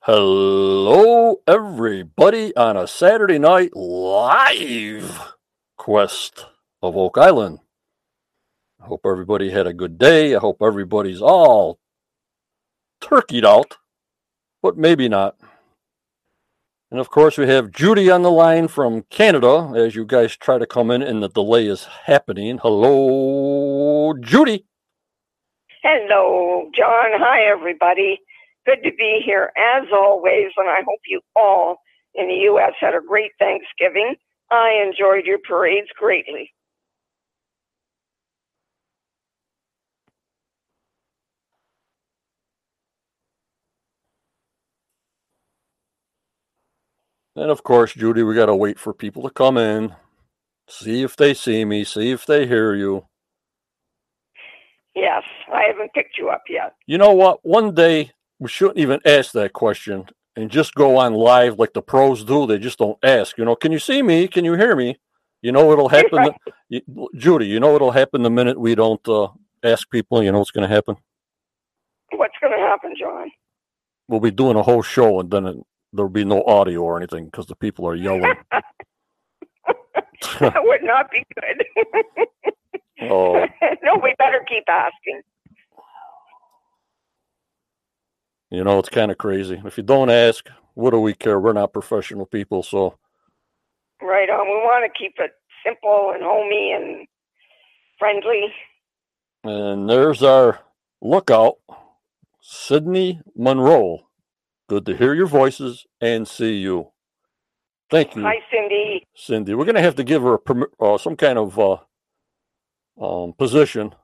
Hello, everybody, on a Saturday night live quest of Oak Island. I hope everybody had a good day. I hope everybody's all turkeyed out, but maybe not. And of course, we have Judy on the line from Canada as you guys try to come in and the delay is happening. Hello, Judy. Hello, John. Hi, everybody. Good to be here as always, and I hope you all in the U.S. had a great Thanksgiving. I enjoyed your parades greatly. And of course, Judy, we got to wait for people to come in, see if they see me, see if they hear you. Yes, I haven't picked you up yet. You know what? One day we shouldn't even ask that question and just go on live like the pros do. They just don't ask. You know, can you see me? Can you hear me? You know it'll happen, Right. you- Judy. You know it'll happen the minute we don't uh, ask people. You know what's going to happen? What's going to happen, John? We'll be doing a whole show and then it, there'll be no audio or anything because the people are yelling. that would not be good. oh, no, we better keep asking. You know it's kind of crazy. If you don't ask, what do we care? We're not professional people, so Right on. We want to keep it simple and homey and friendly. And there's our lookout, Sydney Monroe. Good to hear your voices and see you. Thank you, Hi, Cindy. Cindy. We're going to have to give her a uh, some kind of uh, um, position.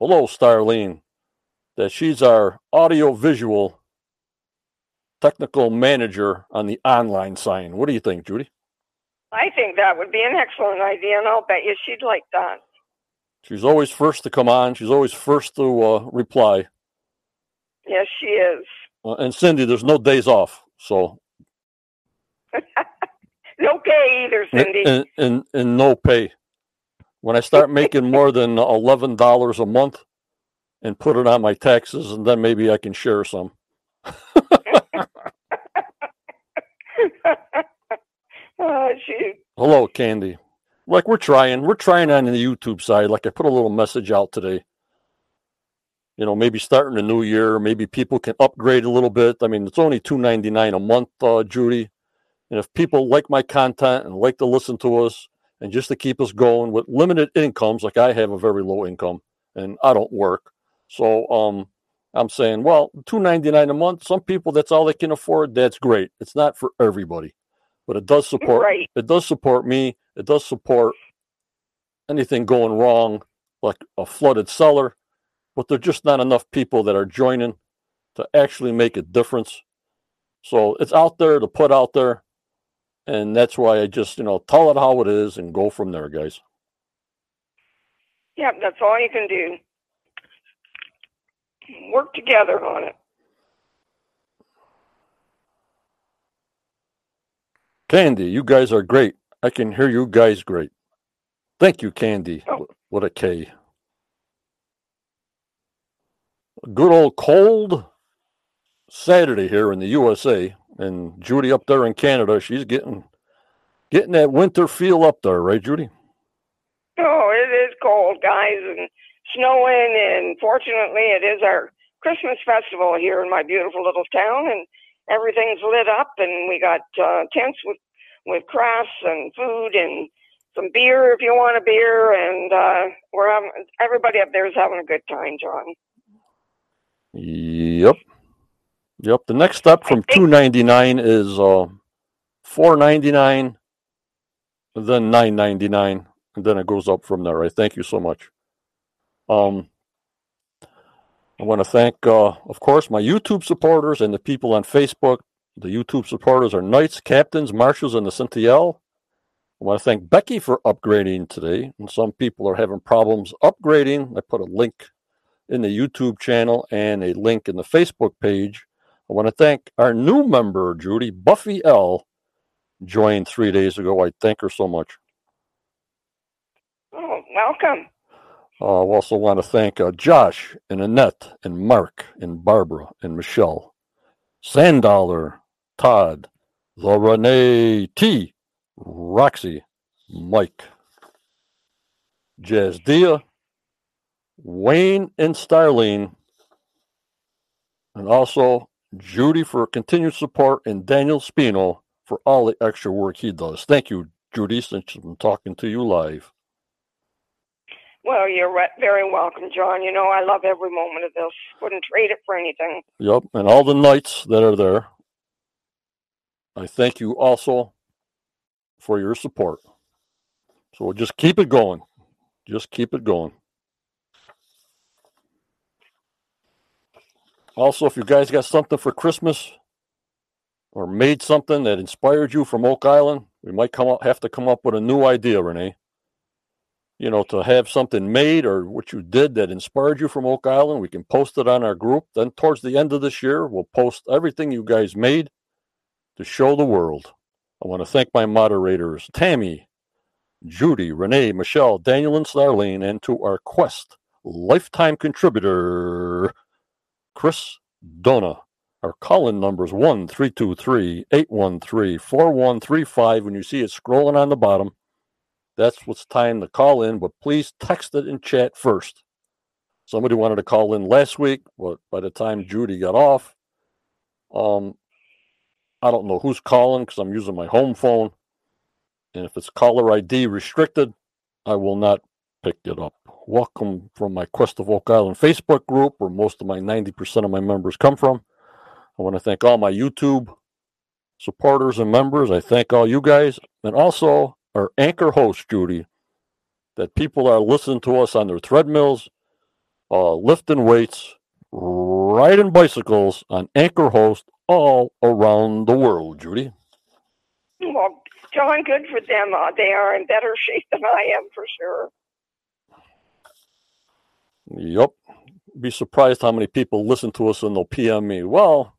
Hello, Starlene. That she's our audio visual technical manager on the online sign. What do you think, Judy? I think that would be an excellent idea, and I'll bet you she'd like that. She's always first to come on. She's always first to uh, reply. Yes, she is. Uh, and Cindy, there's no days off, so No pay either, and, Cindy. and, and, and no pay. When I start making more than eleven dollars a month, and put it on my taxes, and then maybe I can share some. oh, shoot. Hello, Candy. Like we're trying, we're trying on the YouTube side. Like I put a little message out today. You know, maybe starting the new year, maybe people can upgrade a little bit. I mean, it's only two ninety nine a month, uh, Judy. And if people like my content and like to listen to us, and just to keep us going with limited incomes, like I have a very low income and I don't work, so um, I'm saying, well, two ninety nine a month. Some people that's all they can afford. That's great. It's not for everybody, but it does support Right. it does support me. It does support anything going wrong, like a flooded cellar. But there's just not enough people that are joining to actually make a difference. So it's out there to put out there. And that's why I just, you know, tell it how it is and go from there, guys. Yep, that's all you can do. Work together on it. Candy, you guys are great. I can hear you guys great. Thank you, Candy. Oh. What a K. good old cold Saturday here in the USA, and Judy up there in Canada, she's getting getting that winter feel up there, right, Judy? Oh, it is cold, guys, and snowing, and fortunately, it is our Christmas festival here in my beautiful little town, and everything's lit up, and we got uh, tents with with crafts and food and some beer if you want a beer, and uh, we're having everybody up there is having a good time, John. Yep. Yep. The next step from two ninety nine is uh four ninety nine, then nine ninety nine, and then it goes up from there. Right. Thank you so much. Um I want to thank uh of course my YouTube supporters and the people on Facebook. The YouTube supporters are knights, captains, marshals, and the Cintiel. I want to thank Becky for upgrading today. And some people are having problems upgrading. I put a link in the YouTube channel and a link in the Facebook page. I want to thank our new member, Judy Buffy L. Joined three days ago. I thank her so much. Oh, welcome. Uh, I also want to thank uh, Josh and Annette and Mark and Barbara and Michelle. Sandollar, Todd, the Renee T, Roxy, Mike, Jazdia, Wayne and Starlene, and also Judy for continued support and Daniel Spino for all the extra work he does. Thank you, Judy, since I'm talking to you live. Well, you're very welcome, John. You know, I love every moment of this. Wouldn't trade it for anything. Yep, and all the nights that are there. I thank you also for your support. So just keep it going. Just keep it going. Also, if you guys got something for Christmas or made something that inspired you from Oak Island, we might come up, have to come up with a new idea, Renee. You know, to have something made or what you did that inspired you from Oak Island, we can post it on our group. Then, towards the end of this year, we'll post everything you guys made to show the world. I want to thank my moderators, Tammy, Judy, Renee, Michelle, Daniel, and Starlene, and to our Quest lifetime contributor, Chris Donna. Our call-in number is 1-323-813-4135. When you see it scrolling on the bottom, that's what's time to call in, but please text it in chat first. Somebody wanted to call in last week, but by the time Judy got off, um, I don't know who's calling because I'm using my home phone. And if it's caller ID restricted, I will not pick it up. Welcome from my Quest of Oak Island Facebook group, where most of my 90% of my members come from. I want to thank all my YouTube supporters and members. I thank all you guys and also our anchor host, Judy, that people are listening to us on their treadmills, uh, lifting weights, riding bicycles on anchor host all around the world, Judy. Well, John, good for them. Uh, they are in better shape than I am for sure. Yep. Be surprised how many people listen to us and they'll PM me. Well,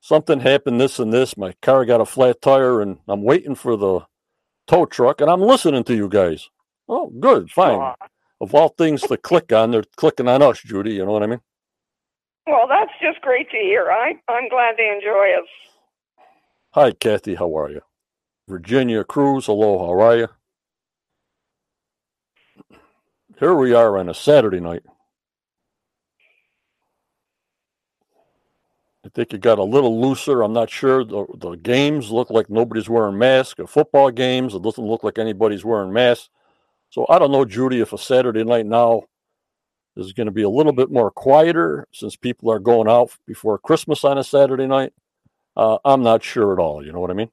something happened, this and this. My car got a flat tire and I'm waiting for the tow truck and I'm listening to you guys. Oh, good, fine. Aww. Of all things to click on, they're clicking on us, Judy. You know what I mean? Well, that's just great to hear. I, I'm glad they enjoy us. Hi, Kathy. How are you? Virginia Cruz. Hello. How are you? Here we are on a Saturday night. I think it got a little looser. I'm not sure. The, the games look like nobody's wearing masks. The football games, it doesn't look like anybody's wearing masks. So I don't know, Judy, if a Saturday night now is going to be a little bit more quieter since people are going out before Christmas on a Saturday night. Uh, I'm not sure at all. You know what I mean?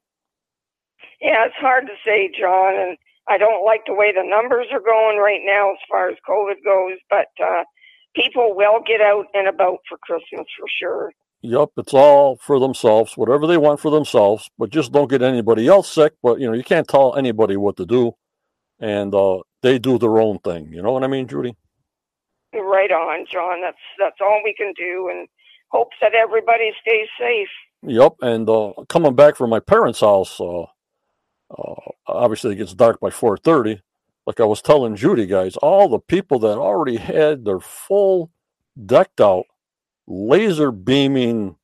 Yeah, it's hard to say, John. And I don't like the way the numbers are going right now as far as COVID goes, but uh, people will get out and about for Christmas for sure. Yep, it's all for themselves, whatever they want for themselves, but just don't get anybody else sick. But you know, you can't tell anybody what to do, and uh, they do their own thing. You know what I mean, Judy? Right on, John. That's that's all we can do, and hopes that everybody stays safe. Yep, and uh, coming back from my parents' house, uh, uh, obviously, it gets dark by 4:30. Like I was telling Judy, guys, all the people that already had their full decked out, laser beaming,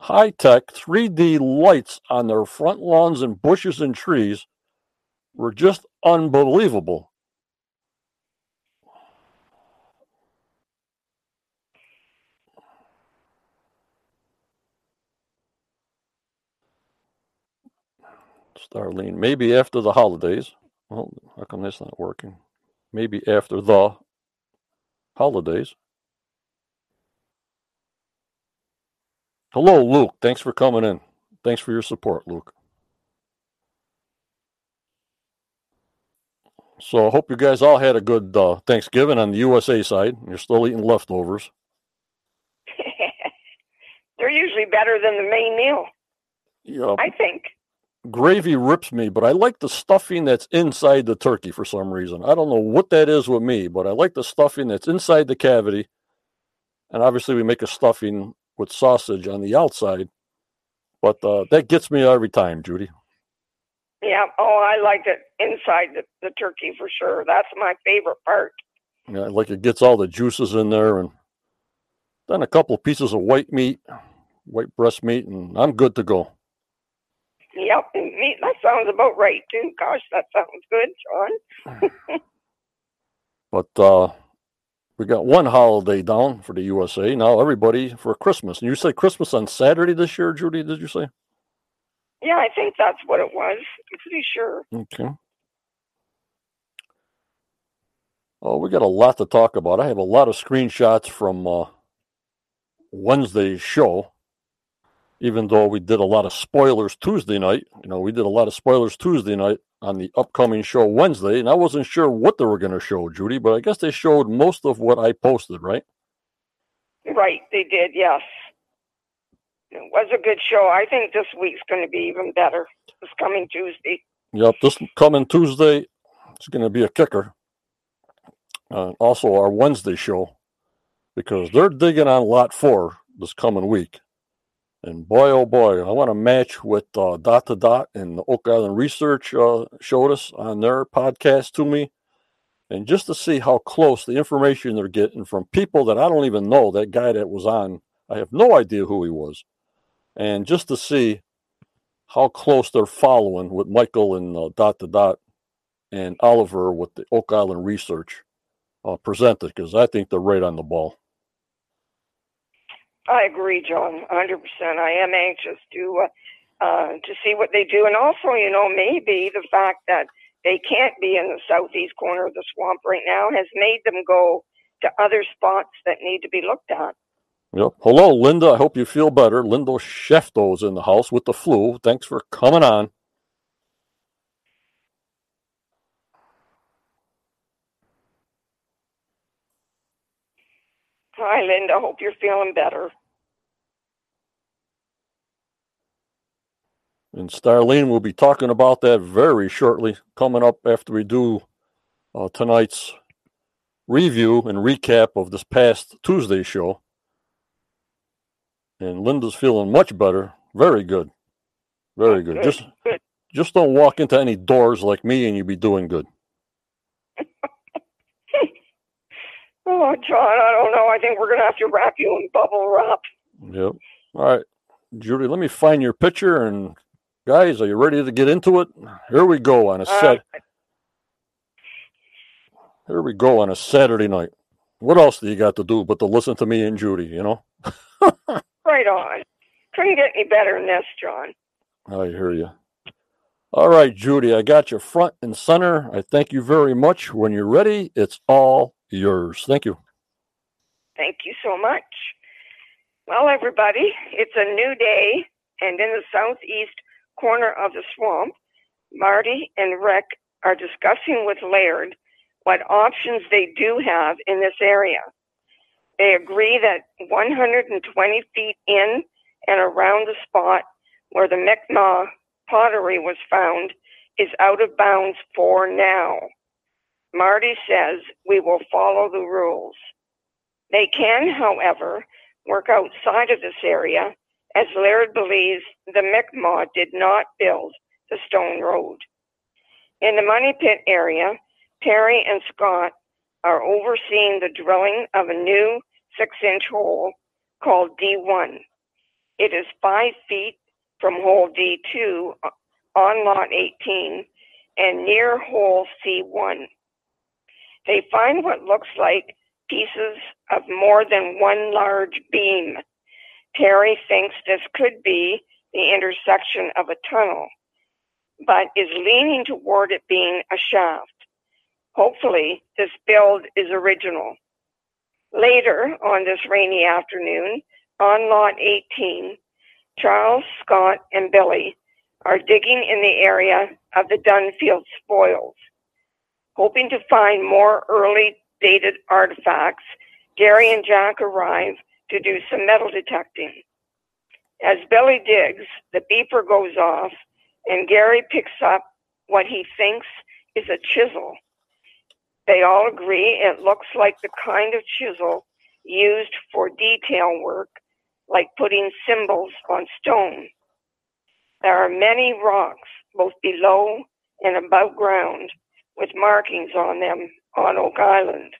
high tech 3D lights on their front lawns and bushes and trees were just unbelievable. Starlene. Maybe after the holidays. Well, how come that's not working? Maybe after the holidays. Hello, Luke. Thanks for coming in. Thanks for your support, Luke. So I hope you guys all had a good uh, Thanksgiving on the USA side. You're still eating leftovers. They're usually better than the main meal. Yeah, I think gravy rips me, but I like the stuffing that's inside the turkey for some reason. I don't know what that is with me, but I like the stuffing that's inside the cavity. And obviously, we make a stuffing with sausage on the outside, but uh, that gets me every time, Judy. Yeah. Oh, I like it inside the, the turkey for sure. That's my favorite part. Yeah, like it gets all the juices in there, and then a couple pieces of white meat, white breast meat, and I'm good to go. Yep, meat. That sounds about right too. Gosh, that sounds good, John. but uh, we got one holiday down for the USA now. Everybody for Christmas, and you say Christmas on Saturday this year, Judy? Did you say? Yeah, I think that's what it was. I'm pretty sure. Okay. Oh, we got a lot to talk about. I have a lot of screenshots from uh, Wednesday's show. Even though we did a lot of spoilers Tuesday night, you know, we did a lot of spoilers Tuesday night on the upcoming show Wednesday, and I wasn't sure what they were going to show, Judy, but I guess they showed most of what I posted, right? Right, they did, yes. It was a good show. I think this week's going to be even better. This coming Tuesday. Yep, this coming Tuesday it's going to be a kicker. Uh, also, our Wednesday show, because they're digging on lot four this coming week. And boy, oh boy, I want to match what uh, Dot to Dot and the Oak Island Research uh, showed us on their podcast to me. And just to see how close the information they're getting from people that I don't even know, that guy that was on, I have no idea who he was. And just to see how close they're following with Michael and uh, Dot to Dot and Oliver with the Oak Island Research uh, presented, because I think they're right on the ball. I agree, John, 100%. I am anxious to uh, uh, to see what they do, and also, you know, maybe the fact that they can't be in the southeast corner of the swamp right now has made them go to other spots that need to be looked at. Yep. Hello, Linda. I hope you feel better. Linda Shefto's in the house with the flu. Thanks for coming on. Hi, Linda. Hope you're feeling better. And Starlene will be talking about that very shortly, coming up after we do uh, tonight's review and recap of this past Tuesday show. And Linda's feeling much better. Very good. Very good. good. Just good. just don't walk into any doors like me and you'll be doing good. Oh, John, I don't know. I think we're going to have to wrap you in bubble wrap. Yep. All right. Judy, let me find your picture. And guys, are you ready to get into it? Here we go on a uh, set. Uh, Here we go on a Saturday night. What else do you got to do but to listen to me and Judy, you know? right on. Couldn't get any better than this, John. I hear you. All right, Judy, I got you front and center. I thank you very much. When you're ready, it's all yours. Thank you. Thank you so much. Well, everybody, it's a new day, and in the southeast corner of the swamp, Marty and Rick are discussing with Laird what options they do have in this area. They agree that 120 feet in and around the spot where the Mi'kmaq pottery was found is out of bounds for now. Marty says we will follow the rules. They can, however, work outside of this area as Laird believes the Mi'kmaq did not build the stone road. In the Money Pit area, Terry and Scott are overseeing the drilling of a new six inch hole called D1. It is five feet from hole D2 on lot 18 and near hole C1. They find what looks like pieces of more than one large beam. Terry thinks this could be the intersection of a tunnel, but is leaning toward it being a shaft. Hopefully, this build is original. Later on this rainy afternoon, on lot 18, Charles, Scott, and Billy are digging in the area of the Dunfield spoils. Hoping to find more early dated artifacts, Gary and Jack arrive to do some metal detecting. As Billy digs, the beeper goes off, and Gary picks up what he thinks is a chisel. They all agree it looks like the kind of chisel used for detail work, like putting symbols on stone. There are many rocks, both below and above ground, with markings on them on Oak Island.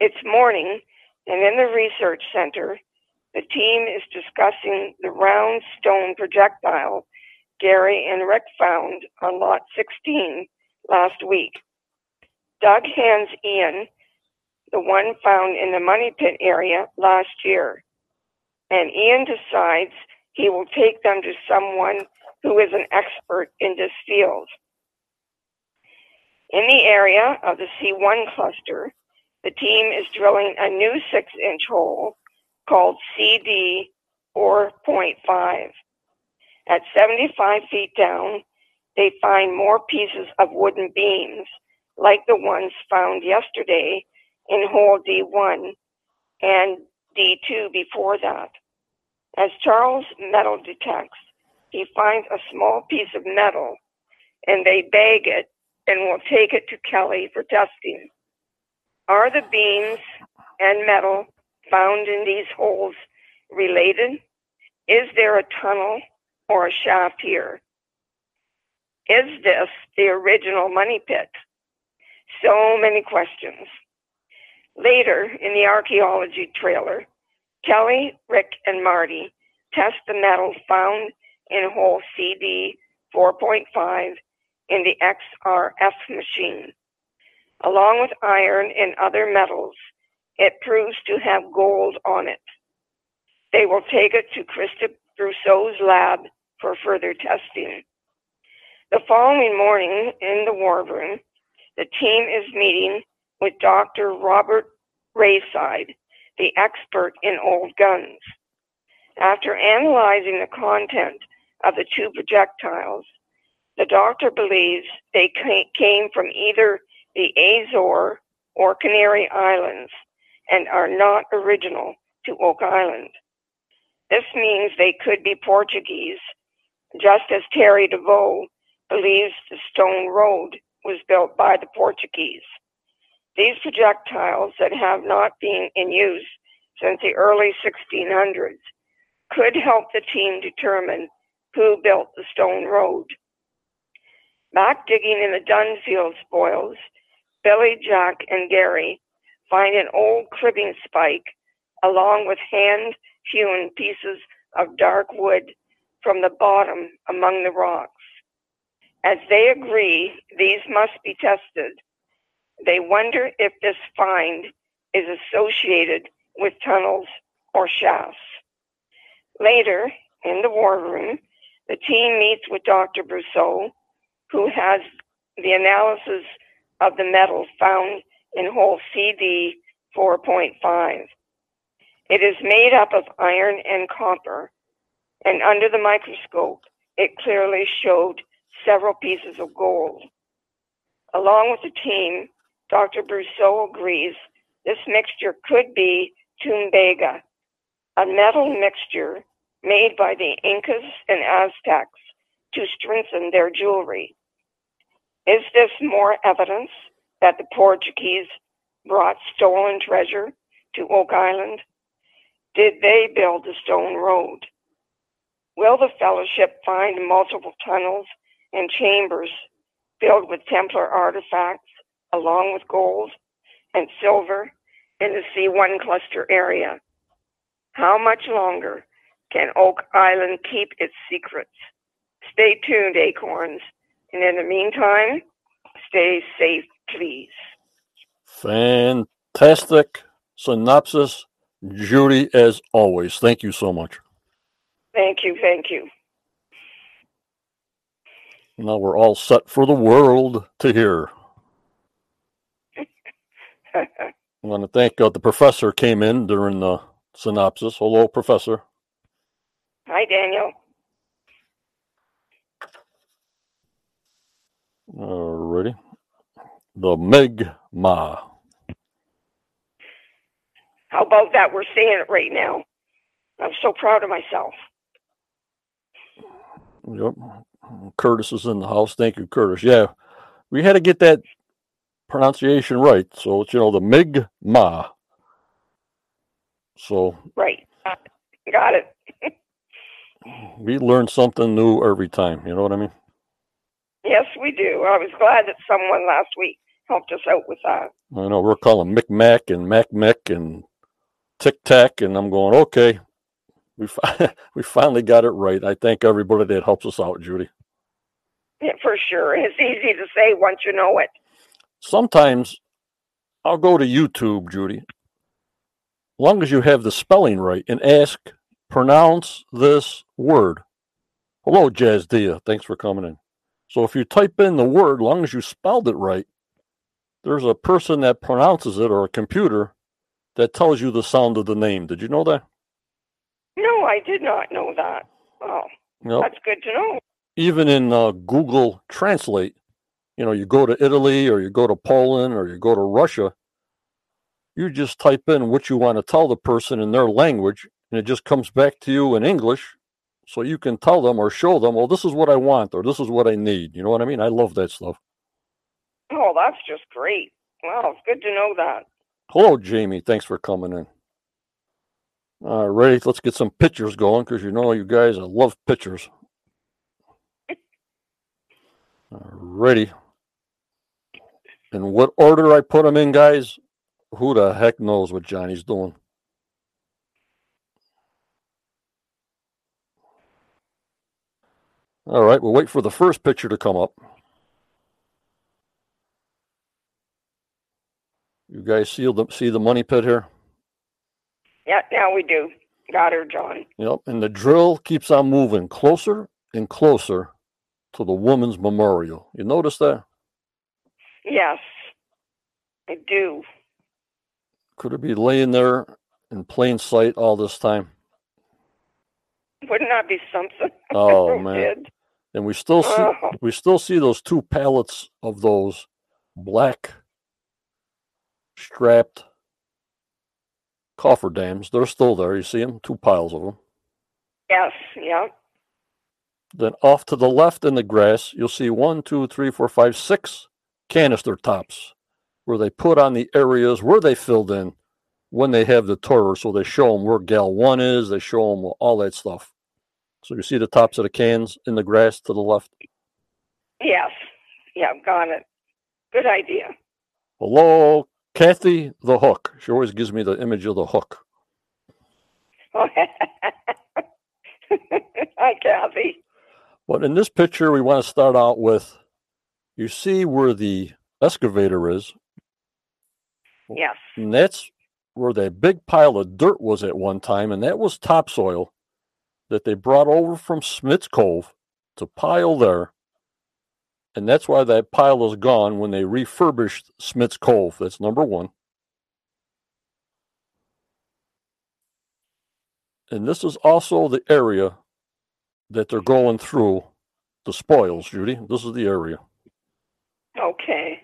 It's morning, and in the research center, the team is discussing the round stone projectile Gary and Rick found on lot 16 last week. Doug hands Ian the one found in the money pit area last year, and Ian decides he will take them to someone who is an expert in this field. In the area of the C1 cluster, the team is drilling a new six inch hole called CD 4.5. At 75 feet down, they find more pieces of wooden beams like the ones found yesterday in hole D1 and D2 before that. As Charles metal detects, he finds a small piece of metal and they bag it and will take it to Kelly for testing. Are the beams and metal found in these holes related? Is there a tunnel or a shaft here? Is this the original money pit? So many questions. Later in the archaeology trailer, Kelly, Rick, and Marty test the metal found in hole CD 4.5 in the XRF machine. Along with iron and other metals, it proves to have gold on it. They will take it to Christa Brosseau's lab for further testing. The following morning in the war room, the team is meeting with Dr. Robert Rayside, the expert in old guns. After analyzing the content of the two projectiles, the doctor believes they came from either the Azore or Canary Islands and are not original to Oak Island. This means they could be Portuguese, just as Terry Deveau believes the Stone Road was built by the Portuguese. These projectiles that have not been in use since the early 1600s could help the team determine who built the stone road. Back digging in the Dunfield spoils, Billy, Jack, and Gary find an old cribbing spike along with hand hewn pieces of dark wood from the bottom among the rocks. As they agree these must be tested, they wonder if this find is associated with tunnels or shafts. Later, in the war room, the team meets with Dr. Brosseau, who has the analysis of the metals found in hole CD 4.5. It is made up of iron and copper, and under the microscope, it clearly showed several pieces of gold. Along with the team, Dr. Brosseau agrees this mixture could be tumbaga, a metal mixture made by the Incas and Aztecs to strengthen their jewelry. Is this more evidence that the Portuguese brought stolen treasure to Oak Island? Did they build the stone road? Will the fellowship find multiple tunnels and chambers filled with Templar artifacts along with gold and silver in the C1 cluster area. How much longer can Oak Island keep its secrets? Stay tuned, Acorns. And in the meantime, stay safe, please. Fantastic synopsis, Judy, as always. Thank you so much. Thank you. Thank you. Now we're all set for the world to hear. I want to thank uh, the professor came in during the synopsis. Hello, professor. Hi, Daniel. Alrighty. The Mi'kmaq. How about that? We're saying it right now. I'm so proud of myself. Yep. Curtis is in the house. Thank you, Curtis. Yeah, we had to get that pronunciation right. So it's, you know, the Mi'kmaq. So. Right. Got it. we learn something new every time. You know what I mean? Yes, we do. I was glad that someone last week helped us out with that. I know we're calling Micmac and Mac Mic and Tic Tac, and I'm going, okay, We fi- we finally got it right. I thank everybody that helps us out, Judy. Yeah, for sure. It's easy to say once you know it. Sometimes I'll go to YouTube, Judy, as long as you have the spelling right, and ask, pronounce this word. Hello, Jazz Dia. Thanks for coming in. So if you type in the word, long as you spelled it right, there's a person that pronounces it or a computer that tells you the sound of the name. Did you know that? No, I did not know that. Oh, Yep. that's good to know. Even in uh, Google Translate, you know, you go to Italy or you go to Poland or you go to Russia, you just type in what you want to tell the person in their language, and it just comes back to you in English. So you can tell them or show them, well, this is what I want or this is what I need. You know what I mean? I love that stuff. Oh, that's just great. Wow, it's good to know that. Hello, Jamie. Thanks for coming in. All right? Let's get some pictures going because you know you guys, I love pictures. Ready? In what order I put them in, guys? Who the heck knows what Johnny's doing? All right, we'll wait for the first picture to come up. You guys see the see the money pit here? Yeah, now we do. Got her, John. Yep, and the drill keeps on moving closer and closer to the woman's memorial. You notice that? Yes, I do. Could it be laying there in plain sight all this time? Wouldn't that be something? Oh man! Did? And we still see Oh, we still see those two pallets of those black strapped cofferdams. They're still there. You see them? Two piles of them. yes, yeah. Then off to the left in the grass, you'll see one, two, three, four, five, six canister tops where they put on the areas where they filled in when they have the tour. So they show them where gal one is, they show them all that stuff. So you see the tops of the cans in the grass to the left. Yes. Yeah, got it. Good idea. Hello, Kathy the Hook. She always gives me the image of the hook. Hi, Kathy. But in this picture, we want to start out with you see where the excavator is, Yes. and that's where that big pile of dirt was at one time, and that was topsoil that they brought over from Smith's Cove to pile there. And that's why that pile is gone when they refurbished Smith's Cove. That's number one. And this is also the area that they're going through the spoils, Judy. This is the area. Okay.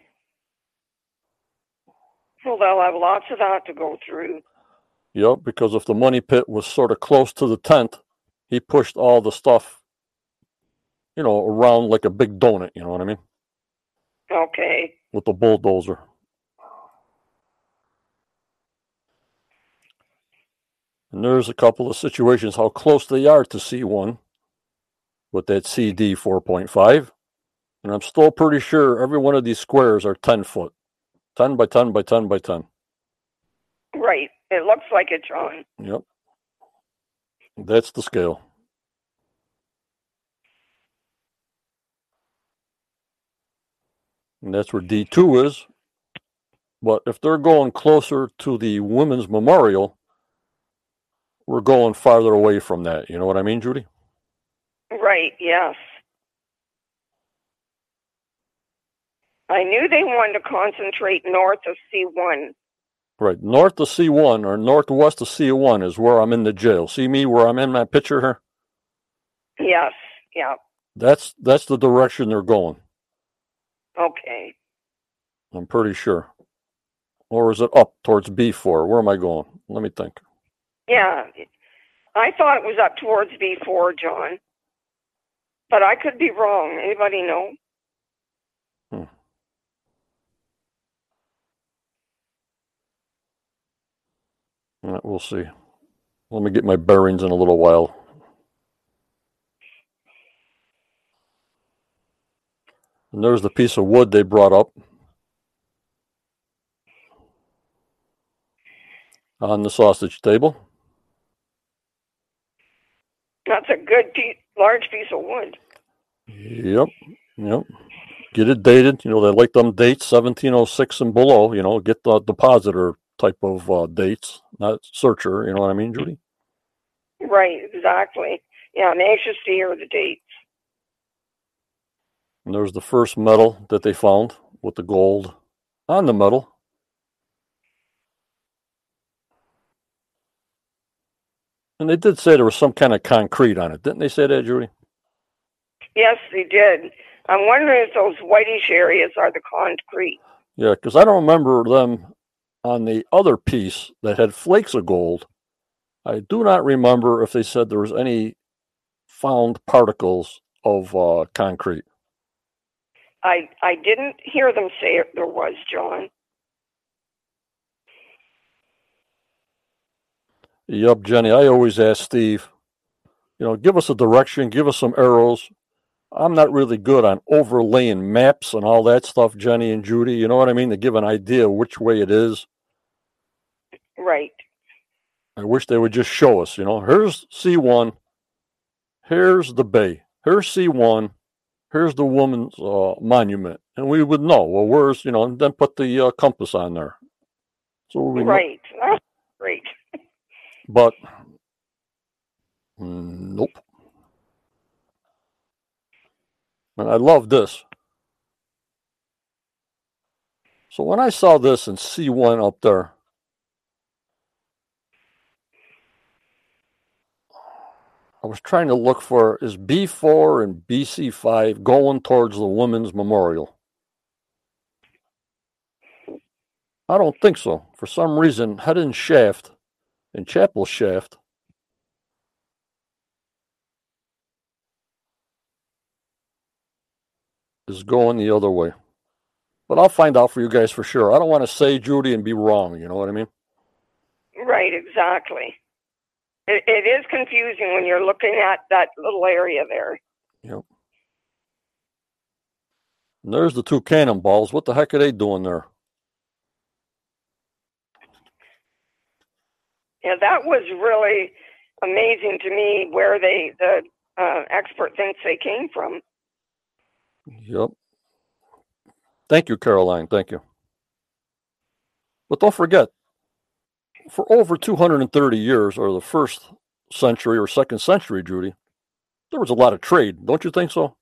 Well, they'll have lots of that to go through. Yep, because if the money pit was sort of close to the tent, he pushed all the stuff, you know, around like a big donut, you know what I mean? Okay. With the bulldozer. And there's a couple of situations how close they are to C1 with that CD 4.5. And I'm still pretty sure every one of these squares are 10 foot 10 by 10 by 10 by 10. Right. It looks like it, John. Yep. That's the scale. And that's where D2 is. But if they're going closer to the women's memorial, we're going farther away from that. You know what I mean, Judy? Right. Yes. I knew they wanted to concentrate north of C1. Right. North of C1 or northwest of C1 is where I'm in the jail. See me where I'm in my picture here? Yes. Yeah. That's that's the direction they're going. Okay. I'm pretty sure. Or is it up towards B4? Where am I going? Let me think. Yeah. I thought it was up towards B4, John. But I could be wrong. Anybody know? All right, we'll see. Let me get my bearings in a little while. And there's the piece of wood they brought up on the sausage table. That's a good piece, large piece of wood. Yep, yep. Get it dated. You know, they like them dates, 1706 and below. You know, get the depositor type of uh, dates, not searcher. You know what I mean, Judy? Right, exactly. Yeah, I'm anxious to hear the dates. And there's the first medal that they found with the gold on the medal. And they did say there was some kind of concrete on it. Didn't they say that, Judy? Yes, they did. I'm wondering if those whitish areas are the concrete. Yeah, because I don't remember them on the other piece that had flakes of gold. I do not remember if they said there was any found particles of uh, concrete. I I didn't hear them say there was, John. Yep, Jenny. I always ask Steve, you know, give us a direction, give us some arrows. I'm not really good on overlaying maps and all that stuff, Jenny and Judy. You know what I mean? To give an idea which way it is. Right. I wish they would just show us, you know, here's C1, here's the bay, here's C1, here's the woman's uh, monument. And we would know, well, where's, you know, and then put the uh, compass on there. So we Right. Know. great. But, nope. And I love this. So when I saw this in C1 up there, I was trying to look for is B4 and BC5 going towards the Women's Memorial? I don't think so. For some reason, Hedden Shaft and Chapel Shaft is going the other way. But I'll find out for you guys for sure. I don't want to say Judy and be wrong. You know what I mean? Right, exactly. It, it is confusing when you're looking at that little area there. Yep. And there's the two cannonballs. What the heck are they doing there? Yeah, that was really amazing to me where they the uh, expert thinks they came from. Yep. Thank you, Caroline. Thank you. But don't forget, for over 230 years, or the first century or second century, Judy, there was a lot of trade. Don't you think so?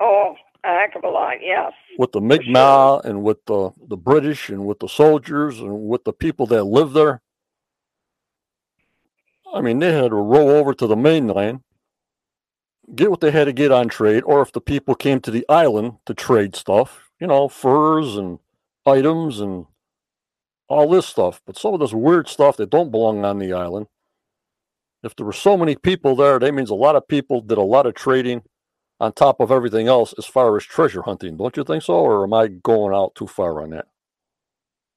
Oh, a heck of a lot, yes. With the Mi'kmaq sure. and with the, the British and with the soldiers and with the people that lived there. I mean, they had to row over to the mainland get what they had to get on trade, or if the people came to the island to trade stuff, you know, furs and items and all this stuff. But some of this weird stuff that don't belong on the island. If there were so many people there, that means a lot of people did a lot of trading on top of everything else as far as treasure hunting. Don't you think so? Or am I going out too far on that?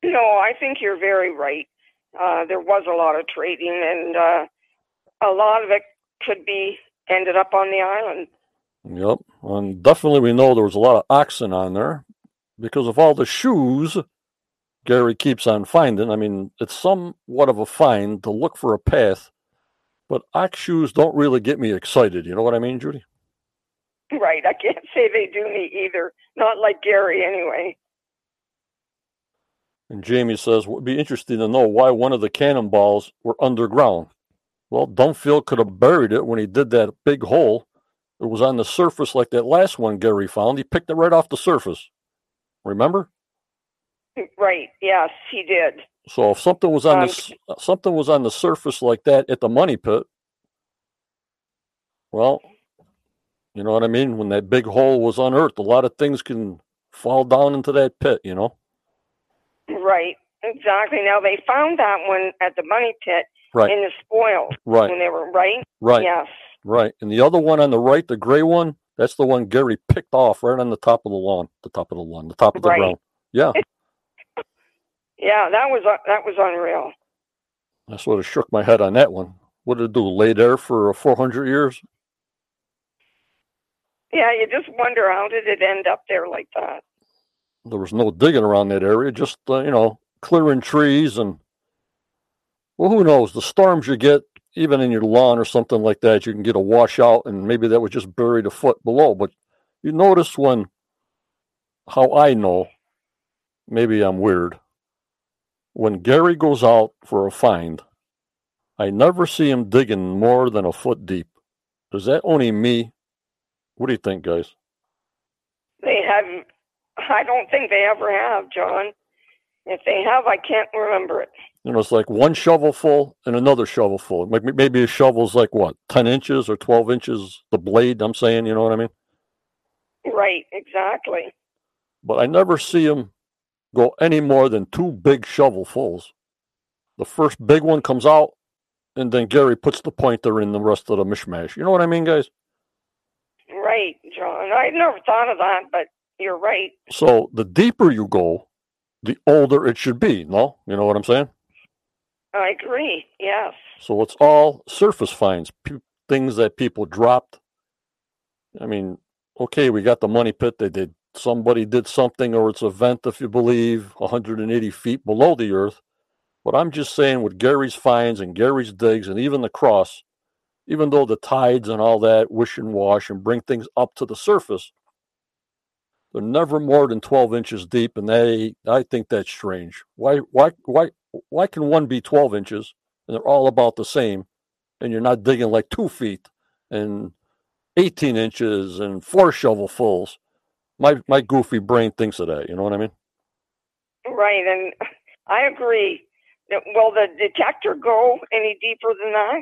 No, I think you're very right. Uh, there was a lot of trading, and uh, a lot of it could be ended up on the island. Yep. And definitely we know there was a lot of oxen on there because of all the shoes Gary keeps on finding. I mean, it's somewhat of a find to look for a path, but ox shoes don't really get me excited. You know what I mean, Judy? Right. I can't say they do me either. Not like Gary, anyway. And Jamie says, It would be interesting to know why one of the cannonballs were underground. Well, Dunfield could have buried it when he did that big hole. It was on the surface like that last one Gary found. He picked it right off the surface. Remember? Right. Yes, he did. So if something was on um, the something was on the surface like that at the money pit, well, you know what I mean. When that big hole was unearthed, a lot of things can fall down into that pit. You know. Right. Exactly. Now they found that one at the money pit, right. in the spoils right. when they were right. Right. Yes. Right. And the other one on the right, the gray one, that's the one Gary picked off right on the top of the lawn, the top of the lawn, the top of the right. ground. Yeah. yeah, that was uh, that was unreal. I sort of shook my head on that one. What did it do? Lay there for 400 years? Yeah, you just wonder how did it end up there like that? There was no digging around that area, just uh, you know, clearing trees and well, who knows? The storms you get even in your lawn or something like that, you can get a washout, and maybe that would just bury a foot below. But you notice when, how I know, maybe I'm weird. When Gary goes out for a find, I never see him digging more than a foot deep. Is that only me? What do you think, guys? They haven't. I don't think they ever have, John. If they have, I can't remember it. You know, it's like one shovel full and another shovel full. Maybe, maybe a shovel's like what, 10 inches or 12 inches, the blade, I'm saying, you know what I mean? Right, exactly. But I never see him go any more than two big shovelfuls. The first big one comes out, and then Gary puts the pointer in the rest of the mishmash. You know what I mean, guys? Right, John. I never thought of that, but you're right. So the deeper you go, the older it should be. No, you know what I'm saying? I agree. Yes. So it's all surface finds, p- things that people dropped. I mean, okay, we got the money pit. They did somebody did something, or it's a vent, if you believe, 180 feet below the earth. But I'm just saying, with Gary's finds and Gary's digs, and even the cross, even though the tides and all that wish and wash and bring things up to the surface, they're never more than 12 inches deep, and they I think that's strange. Why why why why can one be 12 inches and they're all about the same, and you're not digging like two feet and 18 inches and four shovelfuls? My my goofy brain thinks of that. You know what I mean? Right, and I agree. Will the detector go any deeper than that?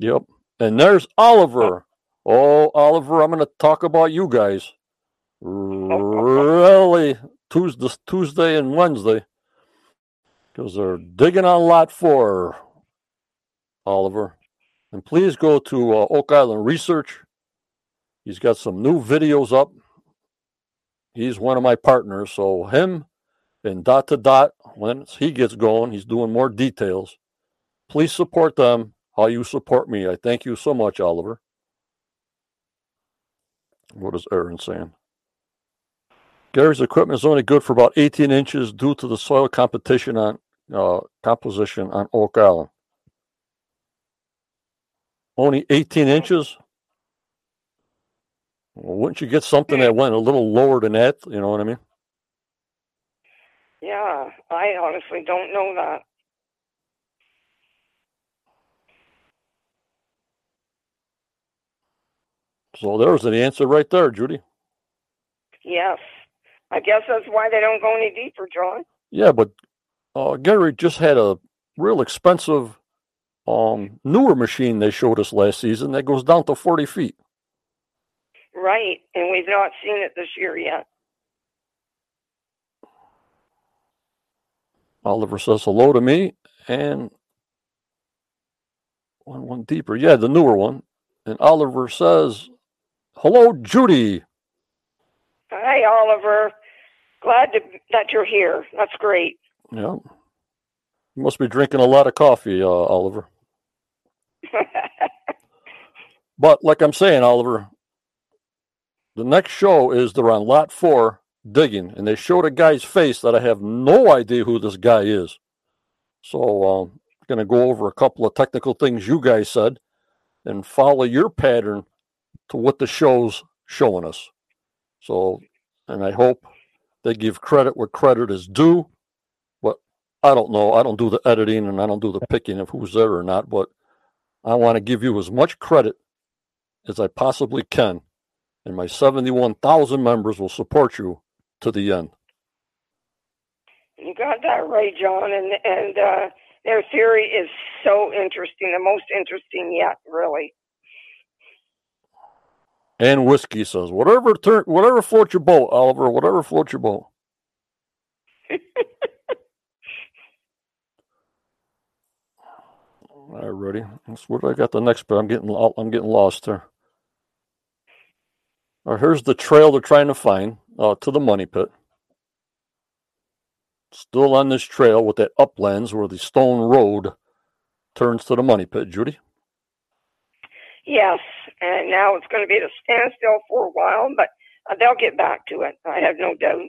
Yep. And there's Oliver. Oh, Oliver, I'm going to talk about you guys. Really, Tuesday, Tuesday and Wednesday, because they're digging on lot four. Oliver, and please go to uh, Oak Island Research. He's got some new videos up. He's one of my partners, so him and dot to dot when he gets going, he's doing more details. Please support them how you support me. I thank you so much, Oliver. What is Aaron saying? Gary's equipment is only good for about 18 inches due to the soil competition on uh, composition on Oak Island. Only 18 inches? Well, wouldn't you get something that went a little lower than that? You know what I mean? Yeah, I honestly don't know that. So there's the answer right there, Judy. Yes. I guess that's why they don't go any deeper, John. Yeah, but uh, Gary just had a real expensive um, newer machine they showed us last season that goes down to 40 feet. Right, and we've not seen it this year yet. Oliver says hello to me and one one deeper. Yeah, the newer one. And Oliver says, Hello, Judy. Hi, Oliver. Glad to, that you're here. That's great. Yeah. You must be drinking a lot of coffee, uh, Oliver. but like I'm saying, Oliver, the next show is they're on lot four digging, and they showed a guy's face that I have no idea who this guy is. So um, I'm going to go over a couple of technical things you guys said and follow your pattern to what the show's showing us. So, and I hope they give credit where credit is due. But I don't know. I don't do the editing and I don't do the picking of who's there or not. But I want to give you as much credit as I possibly can. And my 71,000 members will support you to the end. You got that right, John. And and uh, their theory is so interesting, the most interesting yet, really. And whiskey says, "Whatever turn, whatever floats your boat, Oliver. Whatever floats your boat." All right, ready? That's what I got the next bit. I'm getting I'm getting lost here. All right, here's the trail they're trying to find uh, to the money pit. Still on this trail with that uplands where the stone road turns to the money pit, Judy. Yes, and now it's going to be at a standstill for a while, but uh, they'll get back to it. I have no doubt.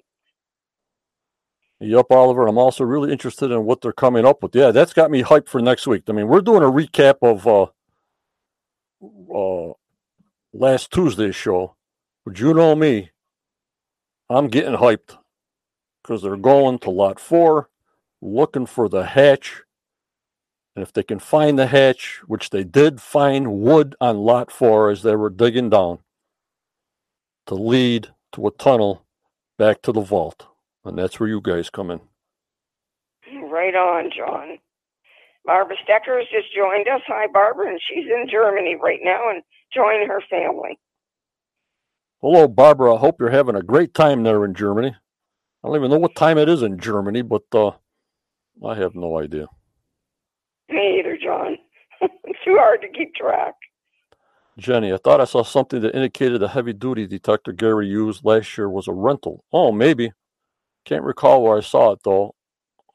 Yep, Oliver. I'm also really interested in what they're coming up with. Yeah, that's got me hyped for next week. I mean, we're doing a recap of uh, uh, last Tuesday's show, but you know me, I'm getting hyped because they're going to lot four, looking for the hatch. And if they can find the hatch, which they did find wood on lot four as they were digging down, to lead to a tunnel back to the vault. And that's where you guys come in. Right on, John. Barbara Stecker has just joined us. Hi, Barbara, and she's in Germany right now and joining her family. Hello, Barbara. I hope you're having a great time there in Germany. I don't even know what time it is in Germany, but uh, I have no idea. Me either, John. it's too hard to keep track. Jenny, I thought I saw something that indicated the heavy duty detector Gary used last year was a rental. Oh, maybe. Can't recall where I saw it, though.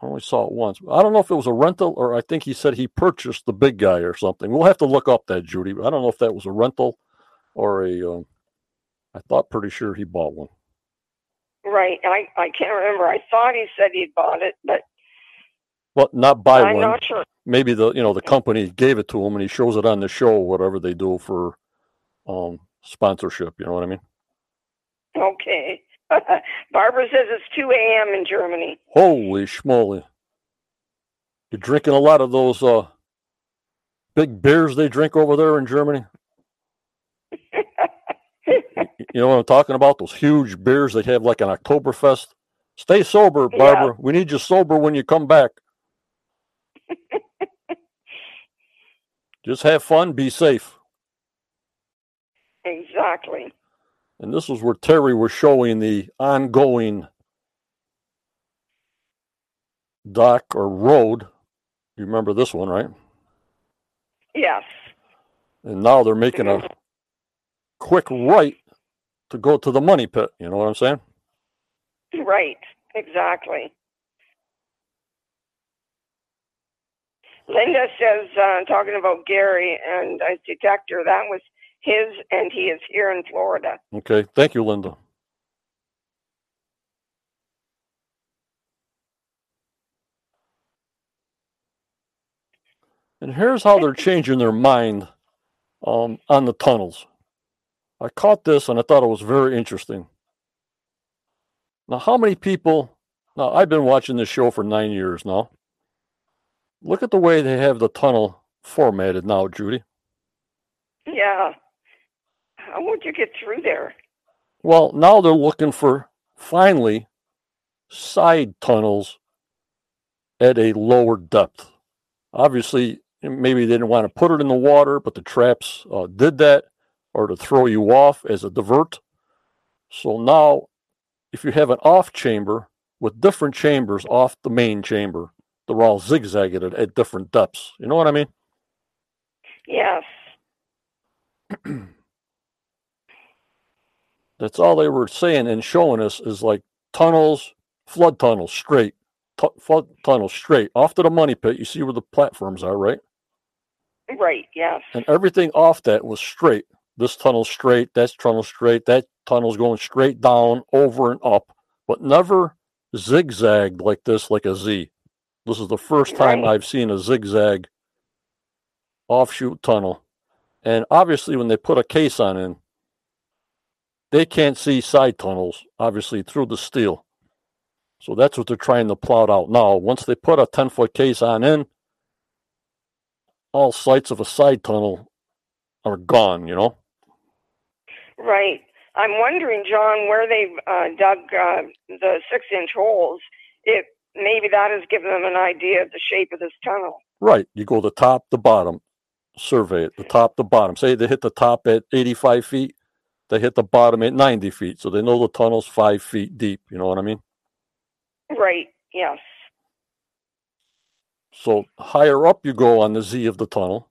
I only saw it once. I don't know if it was a rental or I think he said he purchased the big guy or something. We'll have to look up that, Judy. I don't know if that was a rental or a. Um, I thought pretty sure he bought one. Right. I, I can't remember. I thought he said he'd bought it, but. Well, not buy I'm one. not sure. Maybe the you know the company gave it to him and he shows it on the show, whatever they do for um, sponsorship. You know what I mean? Okay. Barbara says it's 2 a.m. in Germany. Holy schmoly! You're drinking a lot of those uh, big beers they drink over there in Germany. You know what I'm talking about? Those huge beers they have like an Oktoberfest. Stay sober, Yeah. Barbara. We need you sober when you come back. Just have fun, be safe. exactly. And this was where Terry was showing the ongoing dock or road. You remember this one, right? Yes. And now they're making a quick right to go to the money pit. You know what I'm saying? Right. Exactly. Linda says, uh, talking about Gary and a detector, that was his, and he is here in Florida. Okay. Thank you, Linda. And here's how they're changing their mind um, on the tunnels. I caught this and I thought it was very interesting. Now, how many people? Now, I've been watching this show for nine years now. Look at the way they have the tunnel formatted now, Judy. Yeah. How would you get through there? Well, now they're looking for finally side tunnels at a lower depth. Obviously, maybe they didn't want to put it in the water, but the traps uh, did that or to throw you off as a divert. So now, if you have an off chamber with different chambers off the main chamber, they're all zigzagged at, at different depths. You know what I mean? Yes. That's all they were saying and showing us is like tunnels, flood tunnels straight, tu- flood tunnels straight off to the money pit. You see where the platforms are, right? Right. Yes. And everything off that was straight. This tunnel straight, that tunnel straight, that tunnel's going straight down, over and up, but never zigzagged like this, like a Z. This is the first time. I've seen a zigzag offshoot tunnel. And obviously, when they put a case on in, they can't see side tunnels, obviously, through the steel. So that's what they're trying to plot out now. Once they put a 10 foot case on in, all sights of a side tunnel are gone, you know? Right. I'm wondering, John, where they've uh, dug uh, the six inch holes, if maybe that has given them an idea of the shape of this tunnel. Right. You go the top, the bottom, survey it, the top, the bottom. Say they hit the top at 85 feet, they hit the bottom at 90 feet. So they know the tunnel's five feet deep. You know what I mean? Right. Yes. So higher up you go on the Z of the tunnel,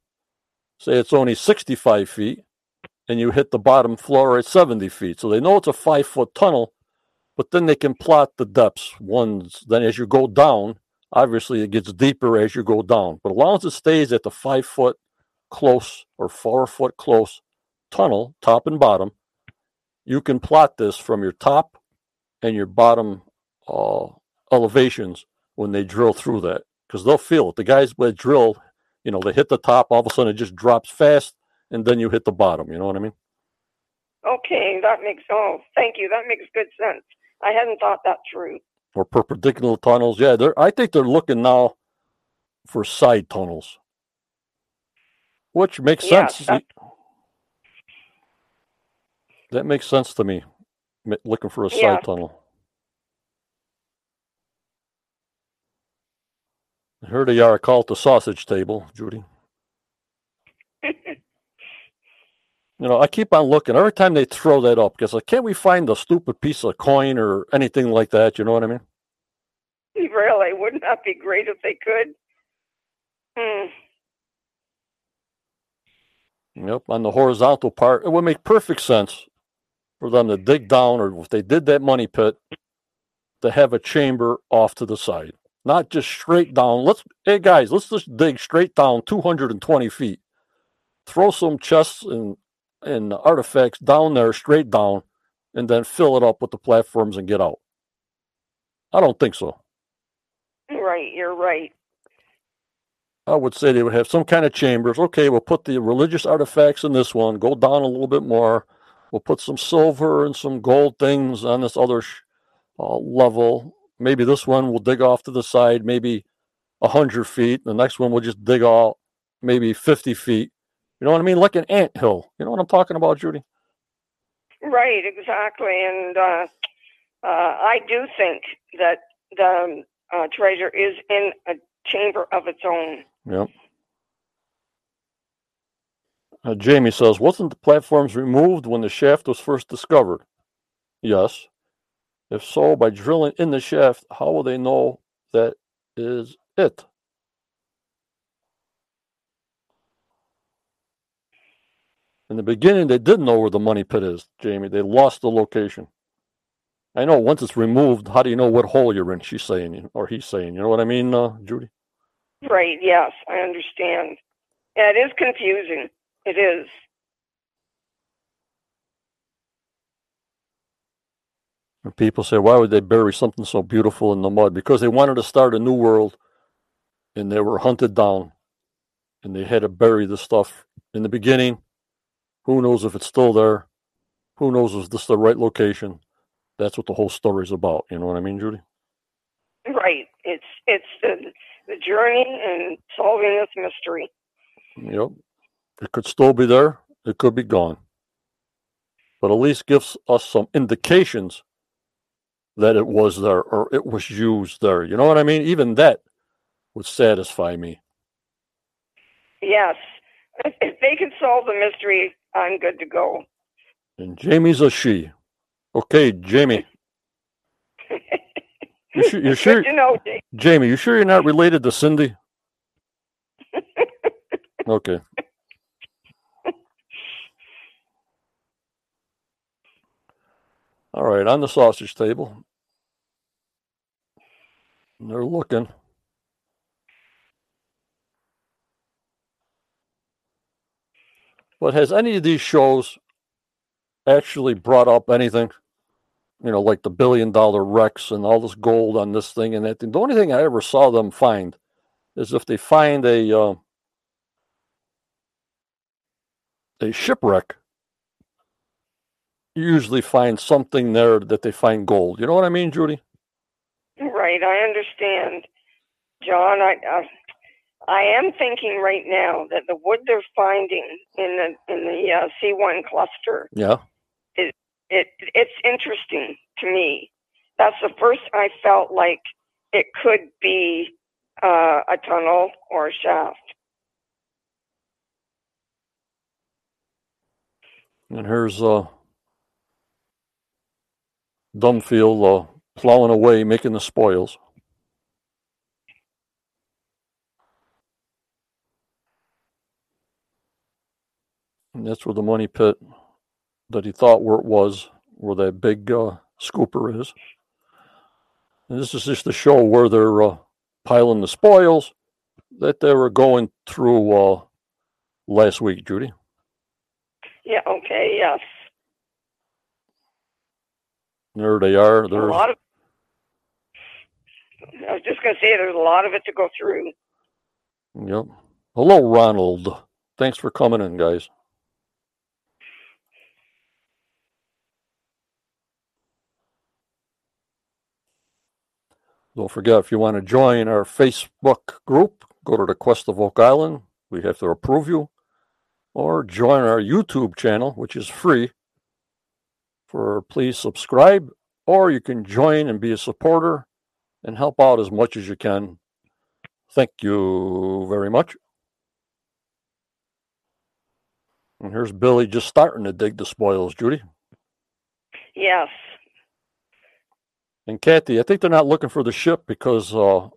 say it's only 65 feet, and you hit the bottom floor at 70 feet. So they know it's a five foot tunnel, but then they can plot the depths. Ones then as you go down, obviously it gets deeper as you go down. But as long as it stays at the five foot close or four foot close tunnel, top and bottom, you can plot this from your top and your bottom uh, elevations when they drill through that because they'll feel it. The guys that drill, you know, they hit the top, all of a sudden it just drops fast, and then you hit the bottom. You know what I mean? Okay, that makes oh, thank you. That makes good sense. I hadn't thought that through. Or perpendicular tunnels. Yeah, they're. I think they're looking now for side tunnels, which makes Yeah, sense. that- That makes sense to me. Looking for a side Yeah. tunnel. Here they are. I call it the sausage table, Judy. You know, I keep on looking every time they throw that up because like, can't we find a stupid piece of coin or anything like that? You know what I mean? really, wouldn't that be great if they could? Hmm. Yep, on the horizontal part, it would make perfect sense for them to dig down, or if they did that money pit, to have a chamber off to the side, not just straight down. Let's, hey guys, let's just dig straight down 220 feet, throw some chests and and the artifacts down there, straight down, and then fill it up with the platforms and get out. I don't think so. Right, you're right. I would say they would have some kind of chambers. Okay, we'll put the religious artifacts in this one, go down a little bit more. We'll put some silver and some gold things on this other sh- uh, level. Maybe this one we'll dig off to the side, maybe a 100 feet. The next one we'll just dig out maybe 50 feet. You know what I mean? Like an ant hill. You know what I'm talking about, Judy? Right, exactly. And uh, uh, I do think that the uh, treasure is in a chamber of its own. Yep. Uh, Jamie says, wasn't the platforms removed when the shaft was first discovered? Yes. If so, by drilling in the shaft, how will they know that is it? In the beginning, they didn't know where the money pit is, Jamie. They lost the location. I know once it's removed, how do you know what hole you're in? She's saying, or he's saying. You know what I mean, uh, Judy? Right, yes, I understand. Yeah, it is confusing. It is. And people say, why would they bury something so beautiful in the mud? Because they wanted to start a new world and they were hunted down and they had to bury the stuff in the beginning. Who knows if it's still there? Who knows if this is the right location? That's what the whole story's about. You know what I mean, Judy? Right. It's it's the the journey and solving this mystery. Yep. It could still be there. It could be gone. But at least gives us some indications that it was there or it was used there. You know what I mean? Even that would satisfy me. Yes. If, if they can solve the mystery, I'm good to go. And Jamie's a she. Okay, Jamie. You sure, you sure, to know, Jake. Jamie? You sure you're not related to Cindy? Okay. All right, on the sausage table. And They're looking. But has any of these shows actually brought up anything? You know, like the billion dollar wrecks and all this gold on this thing and that thing. The only thing I ever saw them find is if they find a uh, a shipwreck, you usually find something there that they find gold. You know what I mean, Judy? Right, I understand, John. I uh, I am thinking right now that the wood they're finding in the in the uh, C1 cluster Yeah. it it it's interesting to me. That's the first I felt like it could be uh, a tunnel or a shaft. And here's uh, Dunfield uh, plowing away, making the spoils. And that's where the money pit that he thought where it was, where that big uh, scooper is. And this is just to show where they're uh, piling the spoils that they were going through uh, last week, Judy. Yeah. Okay. Yes. There they are. There's a lot of. I was just going to say there's a lot of it to go through. Yep. Hello, Ronald. Thanks for coming in, guys. Don't forget, if you want to join our Facebook group, go to the Quest of Oak Island. We have to approve you. Or join our YouTube channel, which is free. For please subscribe, or you can join and be a supporter and help out as much as you can. Thank you very much. And here's Billy just starting to dig the spoils, Judy. Yes. And Kathy, I think they're not looking for the ship because uh,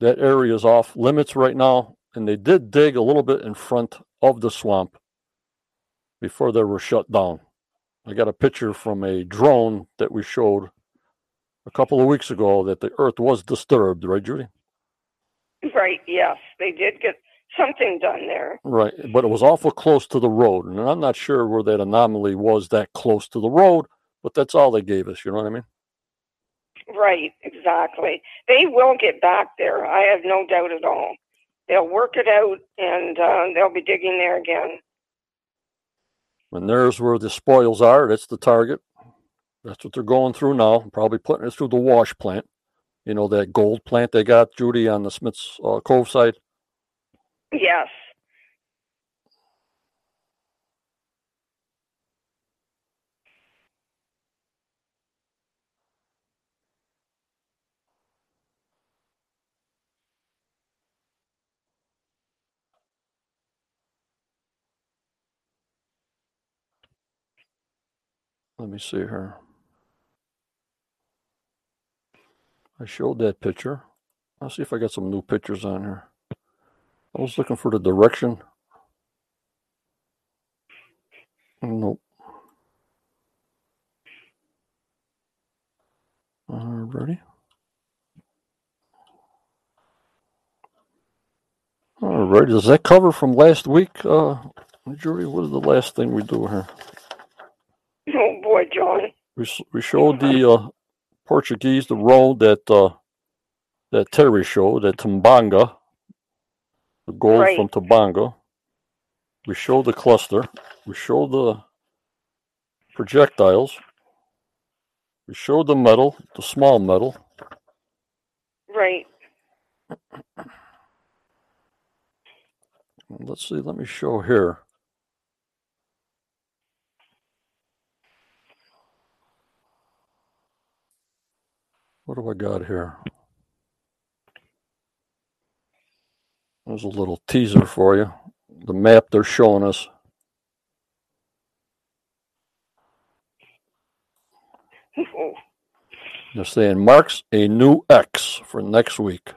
that area is off limits right now. And they did dig a little bit in front of the swamp before they were shut down. I got a picture from a drone that we showed a couple of weeks ago that the earth was disturbed, right, Judy? Right, yes. They did get something done there. Right, but it was awful close to the road. And I'm not sure where that anomaly was that close to the road, but that's all they gave us, you know what I mean? Right, exactly. They will get back there. I have no doubt at all. They'll work it out and uh, they'll be digging there again. And there's where the spoils are. That's the target. That's what they're going through now. Probably putting it through the wash plant. You know, that gold plant they got, Judy, on the Smith's uh, Cove side? Yes. Let me see here. I showed that picture. I'll see if I got some new pictures on here. I was looking for the direction. Nope. All Alrighty. Alright, does that cover from last week, uh, Judy? What is the last thing we do here? Oh boy. We, we showed the uh, Portuguese, the road that uh, that Terry showed at Tumbanga, the gold Right. from Tumbanga. We showed the cluster. We showed the projectiles. We showed the metal, the small metal. Right. Let's see, let me show here. What do I got here? There's a little teaser for you. The map they're showing us. They're saying marks a new X for next week.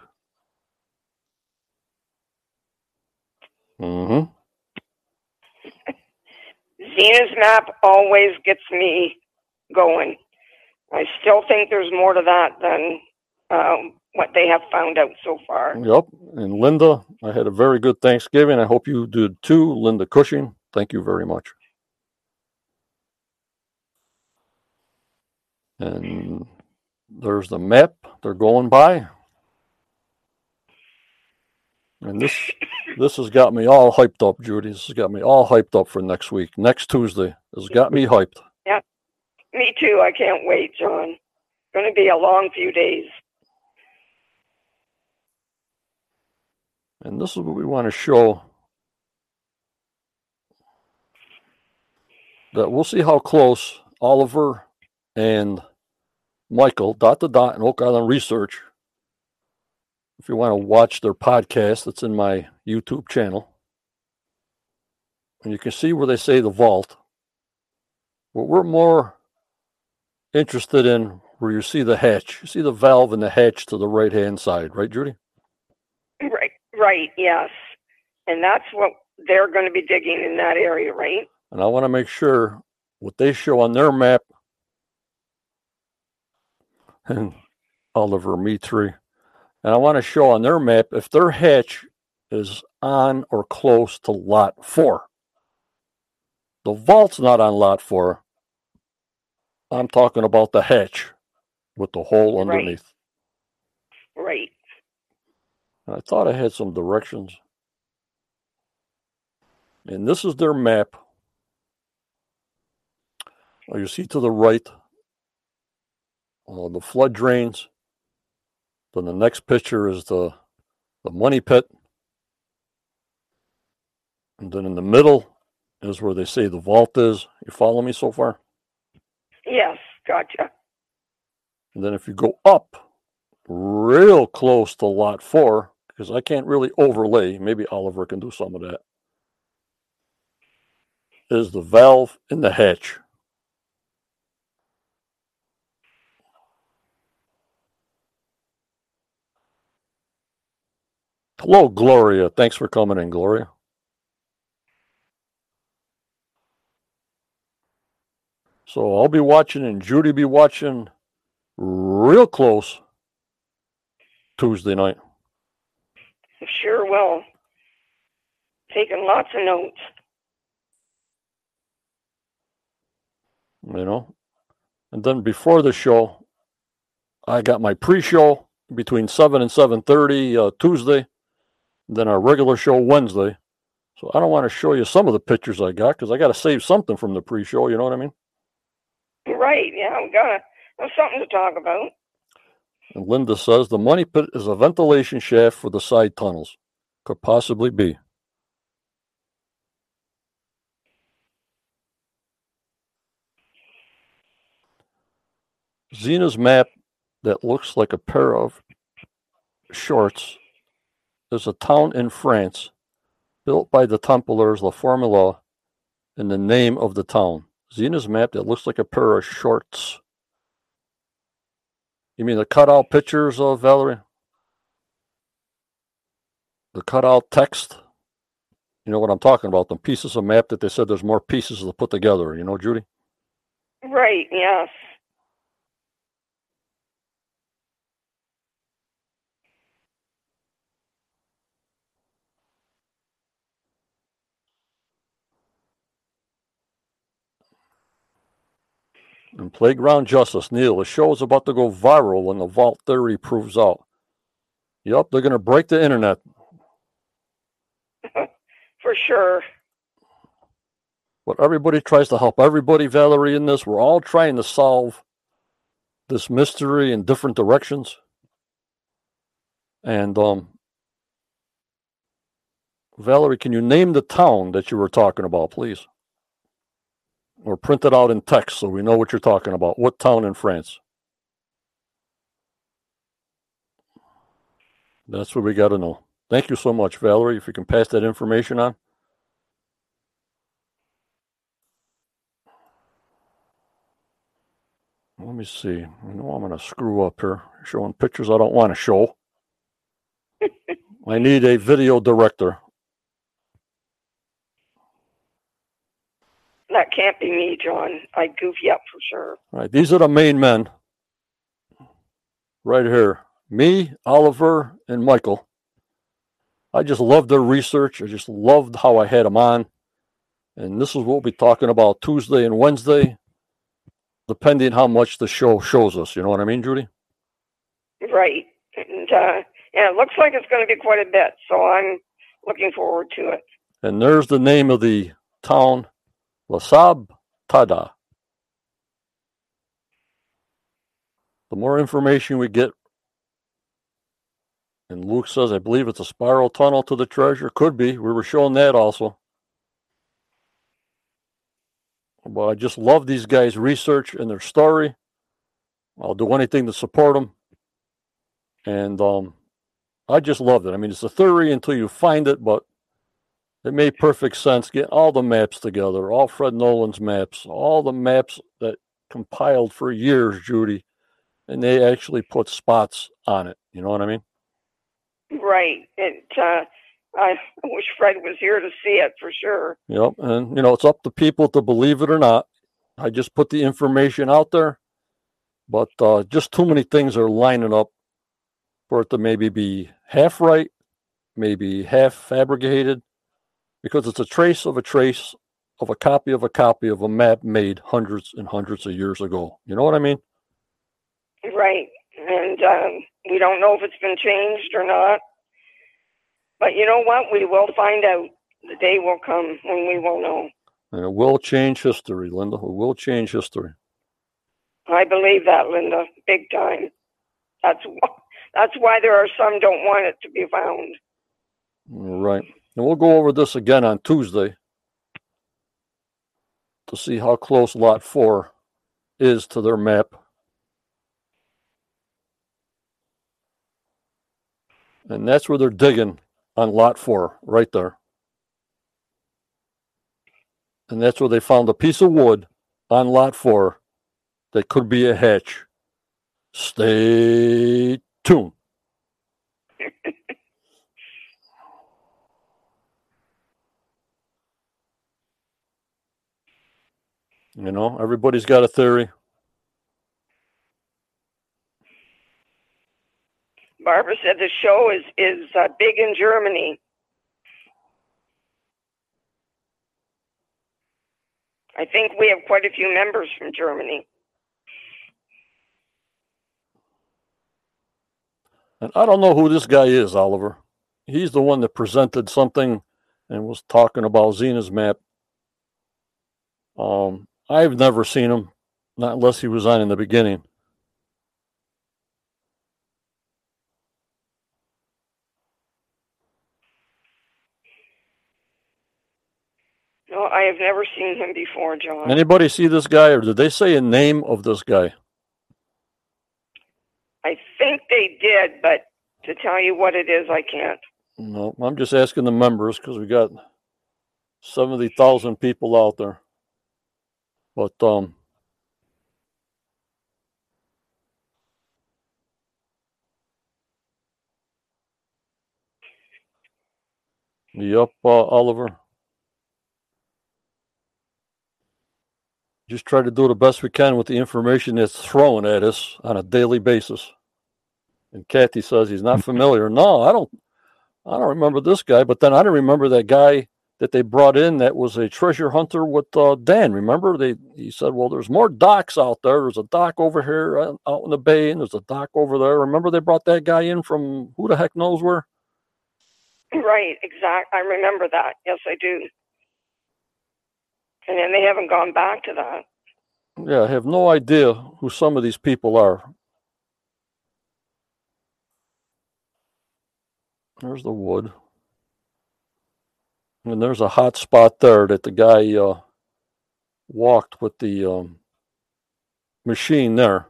Mm-hmm. Zena's map always gets me going. I still think there's more to that than um, what they have found out so far. Yep. And Linda, I had a very good Thanksgiving. I hope you did too. Linda Cushing, thank you very much. And there's the map they're going by. And this this has got me all hyped up, Judy. This has got me all hyped up for next week. Next Tuesday. Has got me hyped. Me too. I can't wait, John. Going to be a long few days. And this is what we want to show. That we'll see how close Oliver and Michael, dot to dot, and Oak Island Research. If you want to watch their podcast, that's in my YouTube channel. And you can see where they say the vault. What we're more interested in where you see the hatch. You see the valve and the hatch to the right hand side, right, Judy? Right. Right. Yes. And that's what they're going to be digging in that area, right? And I want to make sure what they show on their map and Oliver, three. And I want to show on their map if their hatch is on or close to lot four. The vault's not on lot four. I'm talking about the hatch with the hole Right. underneath. Right. I thought I had some directions. And this is their map. Oh, you see to the right, uh, the flood drains. Then the next picture is the the money pit. And then in the middle is where they say the vault is. You follow me so far? Yes, gotcha. And then if you go up real close to lot four, because I can't really overlay, maybe Oliver can do some of that, is the valve in the hatch. Hello, Gloria. Thanks for coming in, Gloria. So I'll be watching and Judy be watching real close Tuesday night. Sure will. Taking lots of notes. You know, and then before the show, I got my pre-show between seven and seven thirty uh, Tuesday, then our regular show Wednesday. So I don't want to show you some of the pictures I got because I got to save something from the pre-show. You know what I mean? Right. Yeah, we gotta have something to talk about. And Linda says the money pit is a ventilation shaft for the side tunnels. Could possibly be. Zena's map that looks like a pair of shorts is a town in France built by the Templars La Formula in the name of the town. Zena's map that looks like a pair of shorts. You mean the cutout pictures of Valerie? The cutout text? You know what I'm talking about? The pieces of map that they said there's more pieces to put together. You know, Judy? Right. Yes. And Playground Justice, Neil, the show is about to go viral when the vault theory proves out. Yep, they're going to break the internet. For sure. But everybody tries to help everybody, Valerie, in this. We're all trying to solve this mystery in different directions. And um, Valerie, can you name the town that you were talking about, please? Or print it out in text so we know what you're talking about. What town in France? That's what we got to know. Thank you so much, Valerie. If you can pass that information on. Let me see. I know I'm going to screw up here, showing pictures I don't want to show. I need a video director. That can't be me, John. I'd goof you up for sure. All right, these are the main men right here. Me, Oliver, and Michael. I just loved their research. I just loved how I had them on. And this is what we'll be talking about Tuesday and Wednesday, depending how much the show shows us. You know what I mean, Judy? Right. And uh, yeah, it looks like it's going to be quite a bit. So I'm looking forward to it. And there's the name of the town, Lasab Tada. The more information we get, and Luke says, I believe it's a spiral tunnel to the treasure. Could be. We were showing that also. But I just love these guys' research and their story. I'll do anything to support them. And um, I just loved it. I mean, it's a theory until you find it, but it made perfect sense. Get all the maps together, all Fred Nolan's maps, all the maps that compiled for years, Judy, and they actually put spots on it. You know what I mean? Right. It. Uh, I wish Fred was here to see it for sure. Yep. And you know, it's up to people to believe it or not. I just put the information out there, but uh, just too many things are lining up for it to maybe be half right, maybe half fabricated, because it's a trace of a trace of a copy of a copy of a map made hundreds and hundreds of years ago. You know what I mean? Right. And um, we don't know if it's been changed or not. But you know what? We will find out. The day will come when we will know. And it will change history, Linda. It will change history. I believe that, Linda, big time. That's why, That's why there are some don't want it to be found. Right. And we'll go over this again on Tuesday to see how close lot four is to their map. And that's where they're digging on lot four, right there. And that's where they found a piece of wood on lot four that could be a hatch. Stay tuned. You know, everybody's got a theory. Barbara said the show is is uh, big in Germany. I think we have quite a few members from Germany. And I don't know who this guy is, Oliver. He's the one that presented something and was talking about Zena's map. Um, I've never seen him, not unless he was on in the beginning. No, I have never seen him before, John. Anybody see this guy, or did they say a name of this guy? I think they did, but to tell you what it is, I can't. No, I'm just asking the members because we got seventy thousand people out there. But um, yep, uh, Oliver. Just try to do the best we can with the information that's thrown at us on a daily basis. And Kathy says he's not familiar. No, I don't. I don't remember this guy. But then I don't remember that guy that they brought in that was a treasure hunter with uh, Dan. Remember, they he said, "Well, there's more docks out there. There's a dock over here uh, out in the bay, and there's a dock over there." Remember, they brought that guy in from who the heck knows where. Right, exact. I remember that. Yes, I do. And then they haven't gone back to that. Yeah, I have no idea who some of these people are. There's the wood. And there's a hot spot there that the guy uh, walked with the um, machine there.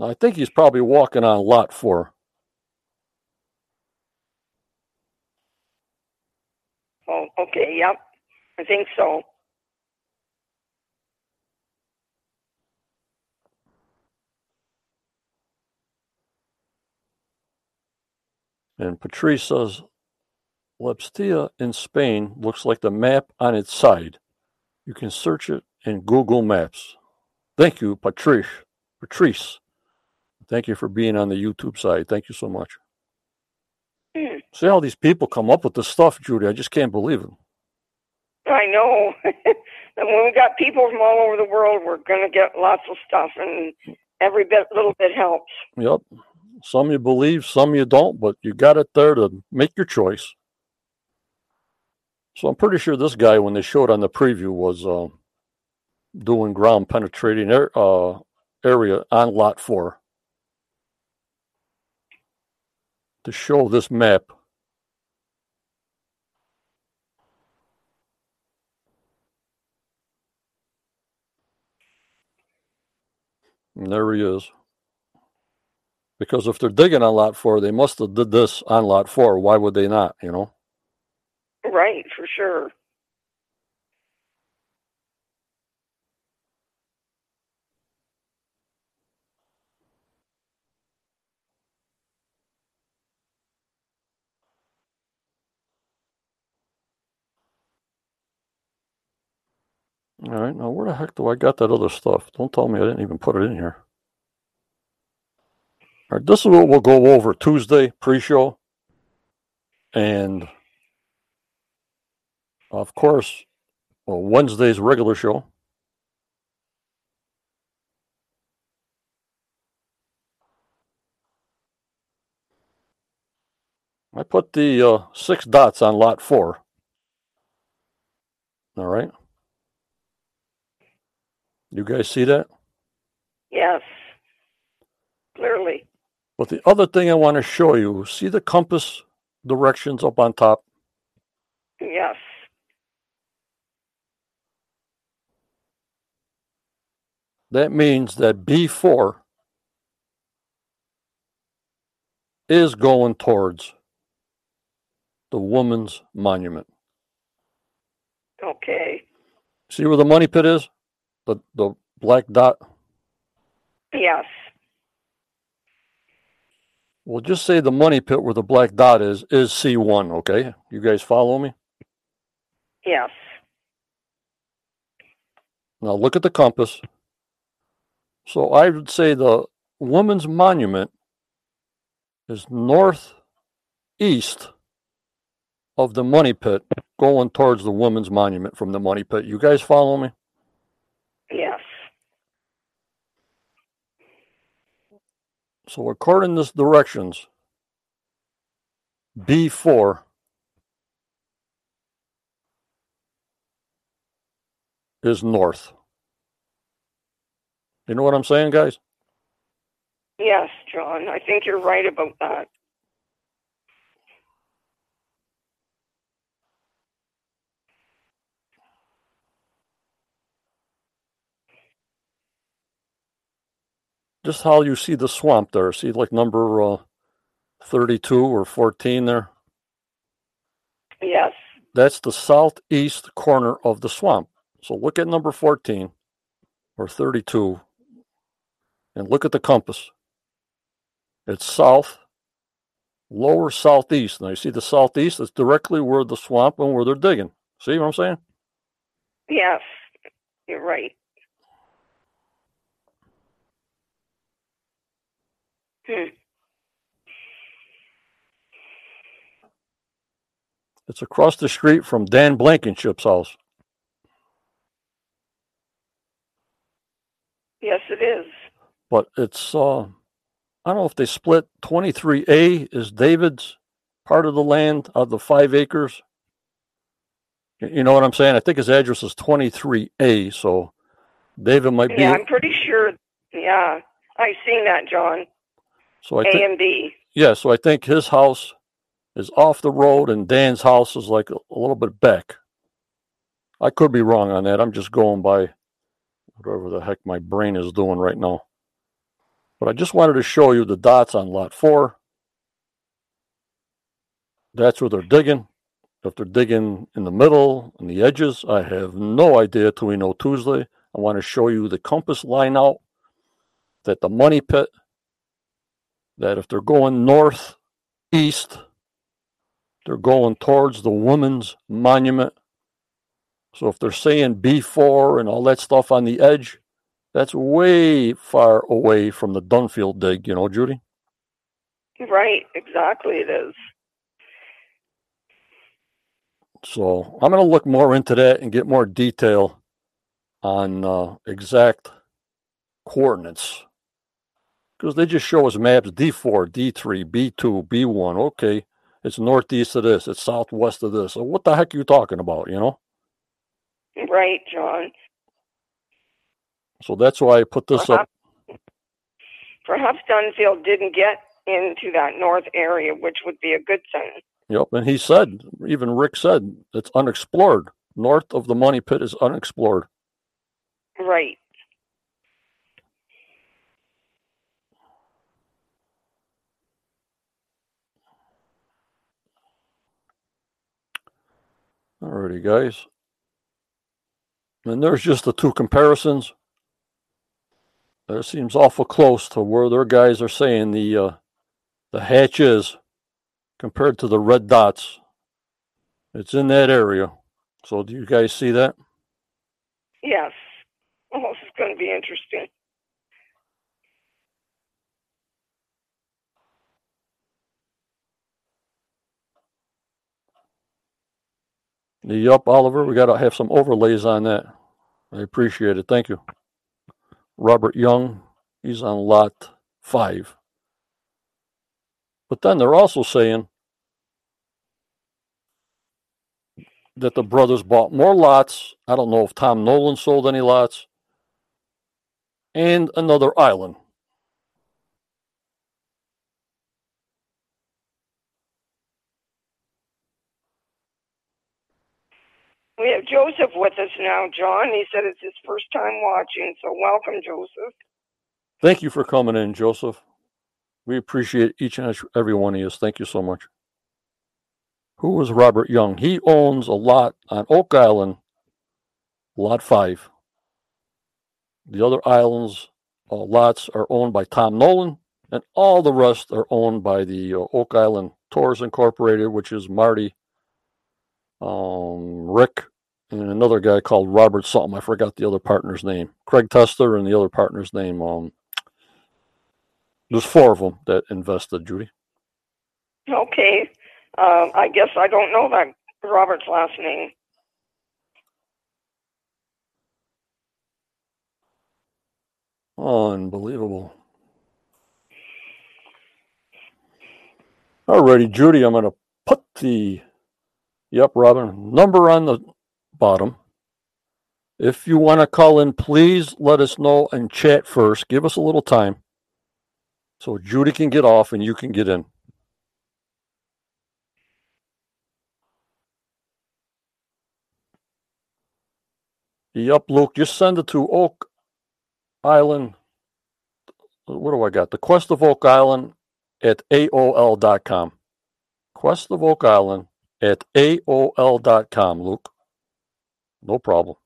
I think he's probably walking on lot four. Oh, okay. Yep. I think so. And Patrice says, Lepstia in Spain looks like the map on its side. You can search it in Google Maps. Thank you, Patrice. Patrice. Thank you for being on the YouTube side. Thank you so much. Hmm. See how these people come up with this stuff, Judy. I just can't believe it. I know. and when we got people from all over the world, we're going to get lots of stuff, and every bit, little bit helps. Yep. Some you believe, some you don't, but you got it there to make your choice. So I'm pretty sure this guy, when they showed on the preview, was uh, doing ground penetrating air, uh, area on lot four to show this map. And there he is. Because if they're digging on lot four, they must have did this on lot four. Why would they not? You know. Right, for sure. All right. Now, where the heck do I got that other stuff? Don't tell me I didn't even put it in here. All right. This is what we'll go over Tuesday pre-show, and of course, well, Wednesday's regular show. I put the uh, six dots on lot four. All right. You guys see that? Yes. Clearly. But the other thing I want to show you, see the compass directions up on top? Yes. That means that B4 is going towards the woman's monument. Okay. See where the money pit is? The the black dot. Yes. Well, just say the money pit where the black dot is is C1, okay? You guys follow me? Yes. Now look at the compass. So I would say the woman's monument is northeast of the money pit going towards the woman's monument from the money pit. You guys follow me? Yes. So according to this directions, B4 is north. You know what I'm saying, guys? Yes, John. I think you're right about that. Just how you see the swamp there. See like number uh, 32 or 14 there? Yes. That's the southeast corner of the swamp. So look at number 14 or 32 and look at the compass. It's south, lower southeast. Now you see the southeast is directly where the swamp and where they're digging. See what I'm saying? Yes. You're right. Hmm. It's across the street from Dan Blankenship's house. Yes, it is. But it's uh I don't know if they split 23A is David's part of the land of the five acres. You know what I'm saying? I think his address is 23A, so David might be. Yeah, I'm pretty sure. Yeah, I've seen that, John. so I A think, and B. yeah, so I think his house is off the road and Dan's house is like a, a little bit back. I could be wrong on that. I'm just going by whatever the heck my brain is doing right now. But I just wanted to show you the dots on lot four. That's where they're digging. If they're digging in the middle, and the edges, I have no idea till we know Tuesday. I want to show you the compass line out that the money pit, that if they're going north, east, they're going towards the woman's monument. So if they're saying B4 and all that stuff on the edge, that's way far away from the Dunfield dig, you know, Judy? Right, exactly. It is. So I'm going to look more into that and get more detail on uh, exact coordinates because they just show us maps D4, D3, B2, B1. Okay, it's northeast of this, it's southwest of this. So what the heck are you talking about, you know? Right, John. So that's why I put this up. Perhaps, perhaps Dunfield didn't get into that north area, which would be a good thing. Yep, and he said, even Rick said, it's unexplored. North of the money pit is unexplored. Right. Alrighty, guys. And there's just the two comparisons. That seems awful close to where their guys are saying the uh, the hatch is compared to the red dots. It's in that area. So do you guys see that? Yes. Oh, this is going to be interesting. Yup, Oliver. We got to have some overlays on that. I appreciate it. Thank you. Robert Young, he's on lot five. But then they're also saying that the brothers bought more lots. I don't know if Tom Nolan sold any lots. And another island. Have Joseph with us now, John. He said it's his first time watching, so welcome, Joseph. Thank you for coming in, Joseph. We appreciate each and every one of you. Thank you so much. Who was Robert Young? He owns a lot on Oak Island, Lot 5. The other islands, uh, lots are owned by Tom Nolan, and all the rest are owned by the uh, Oak Island Tours Incorporated, which is Marty, um, Rick, and another guy called Robert something. I forgot the other partner's name. Craig Tester and the other partner's name. Um, there's four of them that invested, Judy. Okay. Uh, I guess I don't know that Robert's last name. Unbelievable. Alrighty, Judy, I'm going to put the, yep, Robin, number on the bottom. If you want to call in, please let us know and chat first. Give us a little time so Judy can get off and you can get in. Yep, Luke, just send it to Oak Island. What do I got? The Quest of Oak Island at AOL.com. Quest of Oak Island at AOL.com, Luke. No problem.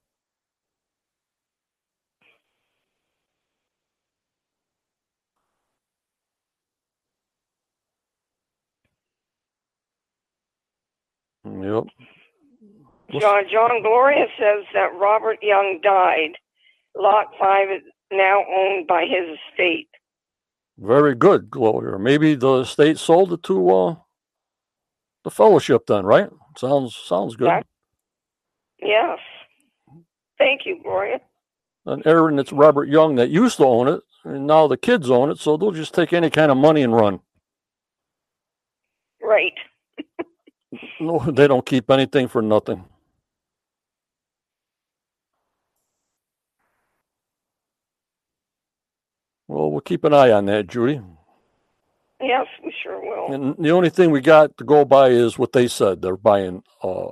Yep. John John Gloria says that Robert Young died. Lot five is now owned by his estate. Very good, Gloria. Maybe the estate sold it to uh, the fellowship then, right? Sounds sounds good. That, yes. Thank you, Gloria. And Aaron, it's Robert Young that used to own it, and now the kids own it, so they'll just take any kind of money and run. Right. no, they don't keep anything for nothing. Well, we'll keep an eye on that, Judy. Yes, we sure will. And the only thing we got to go by is what they said. They're buying uh,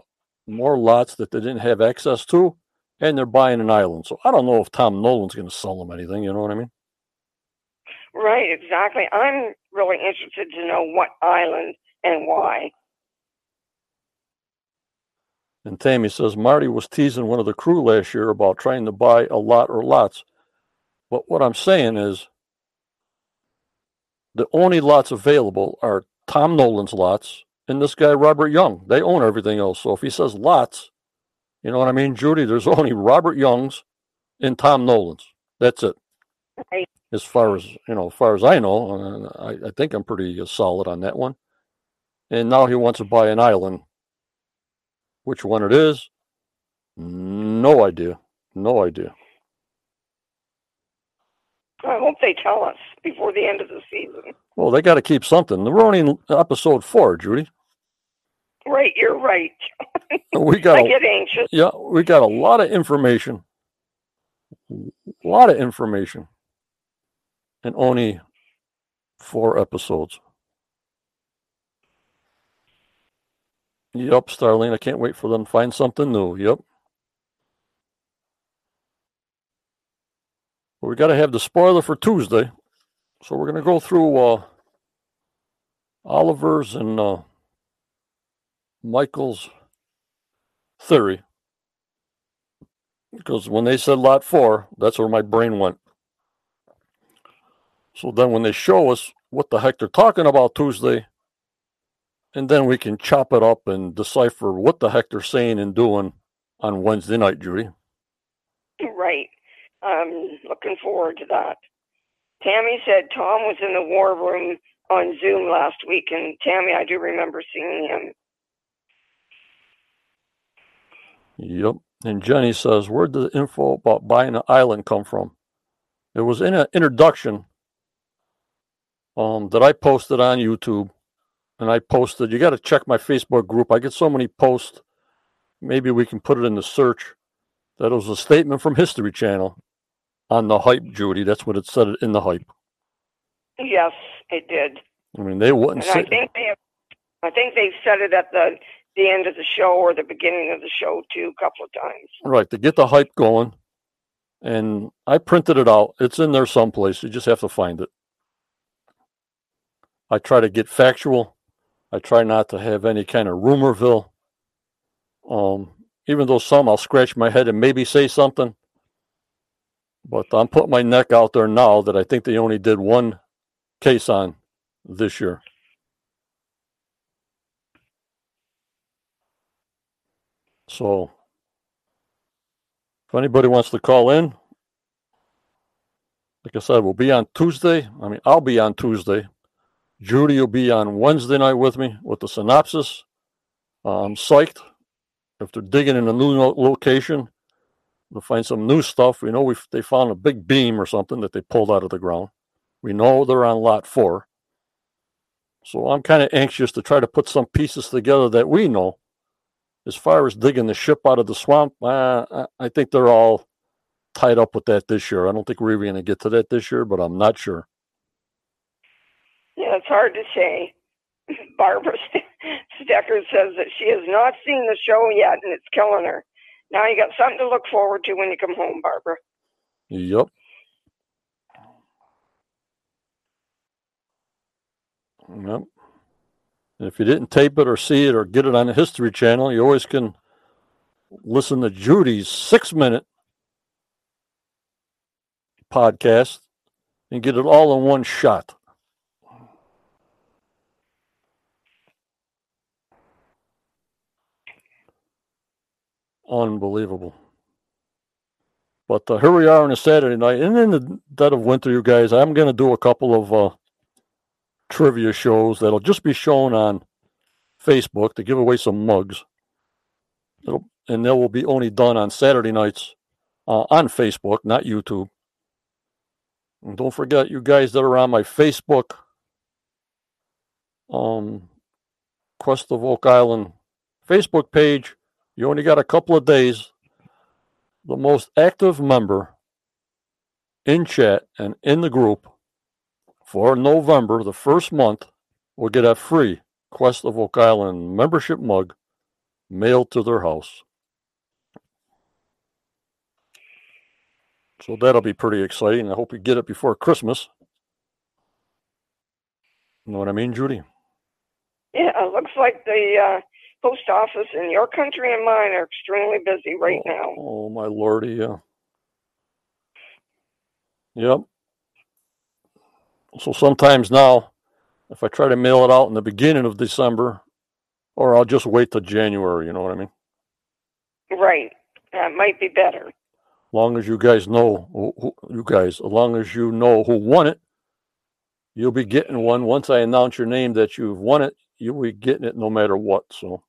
more lots that they didn't have access to, and they're buying an island. So I don't know if Tom Nolan's going to sell them anything. You know what I mean? Right, exactly. I'm really interested to know what island and why. And Tammy says Marty was teasing one of the crew last year about trying to buy a lot or lots. But what I'm saying is the only lots available are Tom Nolan's lots and this guy Robert Young. They own everything else. So if he says lots, you know what I mean, Judy, there's only Robert Young's and Tom Nolan's. That's it. Right. As far as you know, as far as I know, I, I think I'm pretty uh, solid on that one. And now he wants to buy an island. Which one it is? No idea. No idea. I hope they tell us before the end of the season. Well, they got to keep something. They're only in episode four, Judy. Right, you're right. we got. I a, get anxious. Yeah, we got a lot of information. A lot of information, and only four episodes. Yep, Starlene. I can't wait for them to find something new. Yep. we got to have the spoiler for Tuesday. So we're going to go through uh, Oliver's and uh, Michael's theory. Because when they said lot four, that's where my brain went. So then when they show us what the heck they're talking about Tuesday, and then we can chop it up and decipher what the heck they're saying and doing on Wednesday night, Judy. Right. I'm looking forward to that. Tammy said Tom was in the war room on Zoom last week, and Tammy, I do remember seeing him. Yep. And Jenny says, Where did the info about buying an island come from? It was in an introduction um, that I posted on YouTube. And I posted, you got to check my Facebook group. I get so many posts. Maybe we can put it in the search. That was a statement from History Channel on the hype, Judy. That's what it said in the hype. Yes, it did. I mean, they wouldn't and say. I think they have, I think they said it at the the end of the show or the beginning of the show too, a couple of times. Right, to get the hype going. And I printed it out. It's in there someplace. You just have to find it. I try to get factual. I try not to have any kind of rumorville. Um, even though some I'll scratch my head and maybe say something. But I'm putting my neck out there now that I think they only did one case on this year. So if anybody wants to call in, like I said, we'll be on Tuesday. I mean, I'll be on Tuesday. Judy will be on Wednesday night with me with the synopsis. Uh, I'm psyched. If they're digging in a new location, they'll find some new stuff. We know we they found a big beam or something that they pulled out of the ground. We know they're on lot four. So I'm kind of anxious to try to put some pieces together that we know as far as digging the ship out of the swamp, uh, I think they're all tied up with that this year. I don't think we're even going to get to that this year, but I'm not sure. Yeah, it's hard to say. Barbara Stecker says that she has not seen the show yet, and it's killing her. Now you got something to look forward to when you come home, Barbara. Yep. Yep. And if you didn't tape it or see it or get it on the History Channel, you always can listen to Judy's six minute podcast and get it all in one shot. Unbelievable. But uh, here we are on a Saturday night, and in the dead of winter, you guys, I'm going to do a couple of uh, trivia shows that'll just be shown on Facebook to give away some mugs. It'll, and they will be only done on Saturday nights uh, on Facebook, not YouTube. And don't forget, you guys that are on my Facebook, um, Quest of Oak Island Facebook page, you only got a couple of days. The most active member in chat and in the group for November, the first month, will get a free Quest of Oak Island membership mug mailed to their house. So that'll be pretty exciting. I hope you get it before Christmas. You know what I mean, Judy? Yeah, it looks like the uh, post office in your country and mine are extremely busy right oh, now. Oh, my lordy, yeah. Yep. So sometimes now, if I try to mail it out in the beginning of December, or I'll just wait till January, you know what I mean? Right. That might be better. Long as you guys know, who, you guys, as long as you know who won it, you'll be getting one. Once I announce your name that you've won it, you'll be getting it no matter what. So.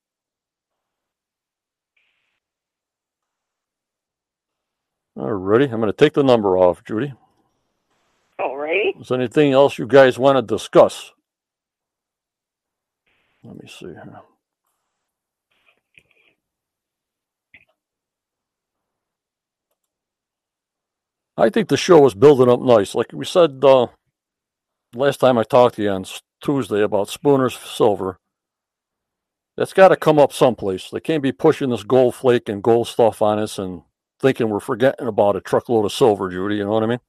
All righty. I'm going to take the number off, Judy. All right. Is anything else you guys want to discuss? Let me see here. I think the show is building up nice. Like we said uh, last time I talked to you on Tuesday about Spooner's Silver, that's got to come up someplace. They can't be pushing this gold flake and gold stuff on us and thinking we're forgetting about a truckload of silver, Judy. You know what I mean?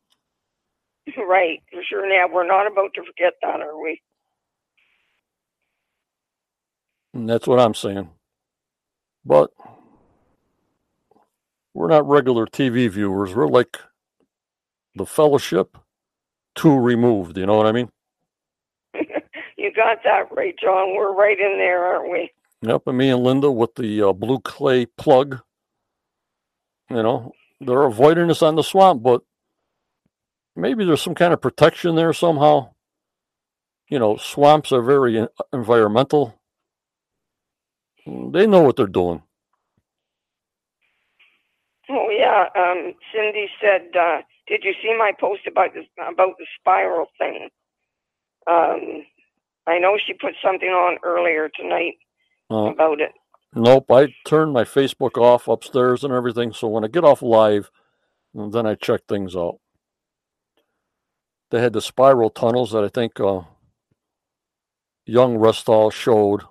Right, for sure. Now we're not about to forget that, are we? And that's what I'm saying. But we're not regular TV viewers. We're like the fellowship two removed. You know what I mean? you got that right, John. We're right in there, aren't we? Yep, and me and Linda with the uh, blue clay plug. You know, they're avoiding us on the swamp, but maybe there's some kind of protection there somehow. You know, swamps are very environmental. They know what they're doing. Oh yeah, um, Cindy said, uh, "Did you see my post about this about the spiral thing?" Um, I know she put something on earlier tonight uh, about it. Nope, I turned my Facebook off upstairs and everything. So when I get off live, then I check things out they had the spiral tunnels that I think uh, young Rustall showed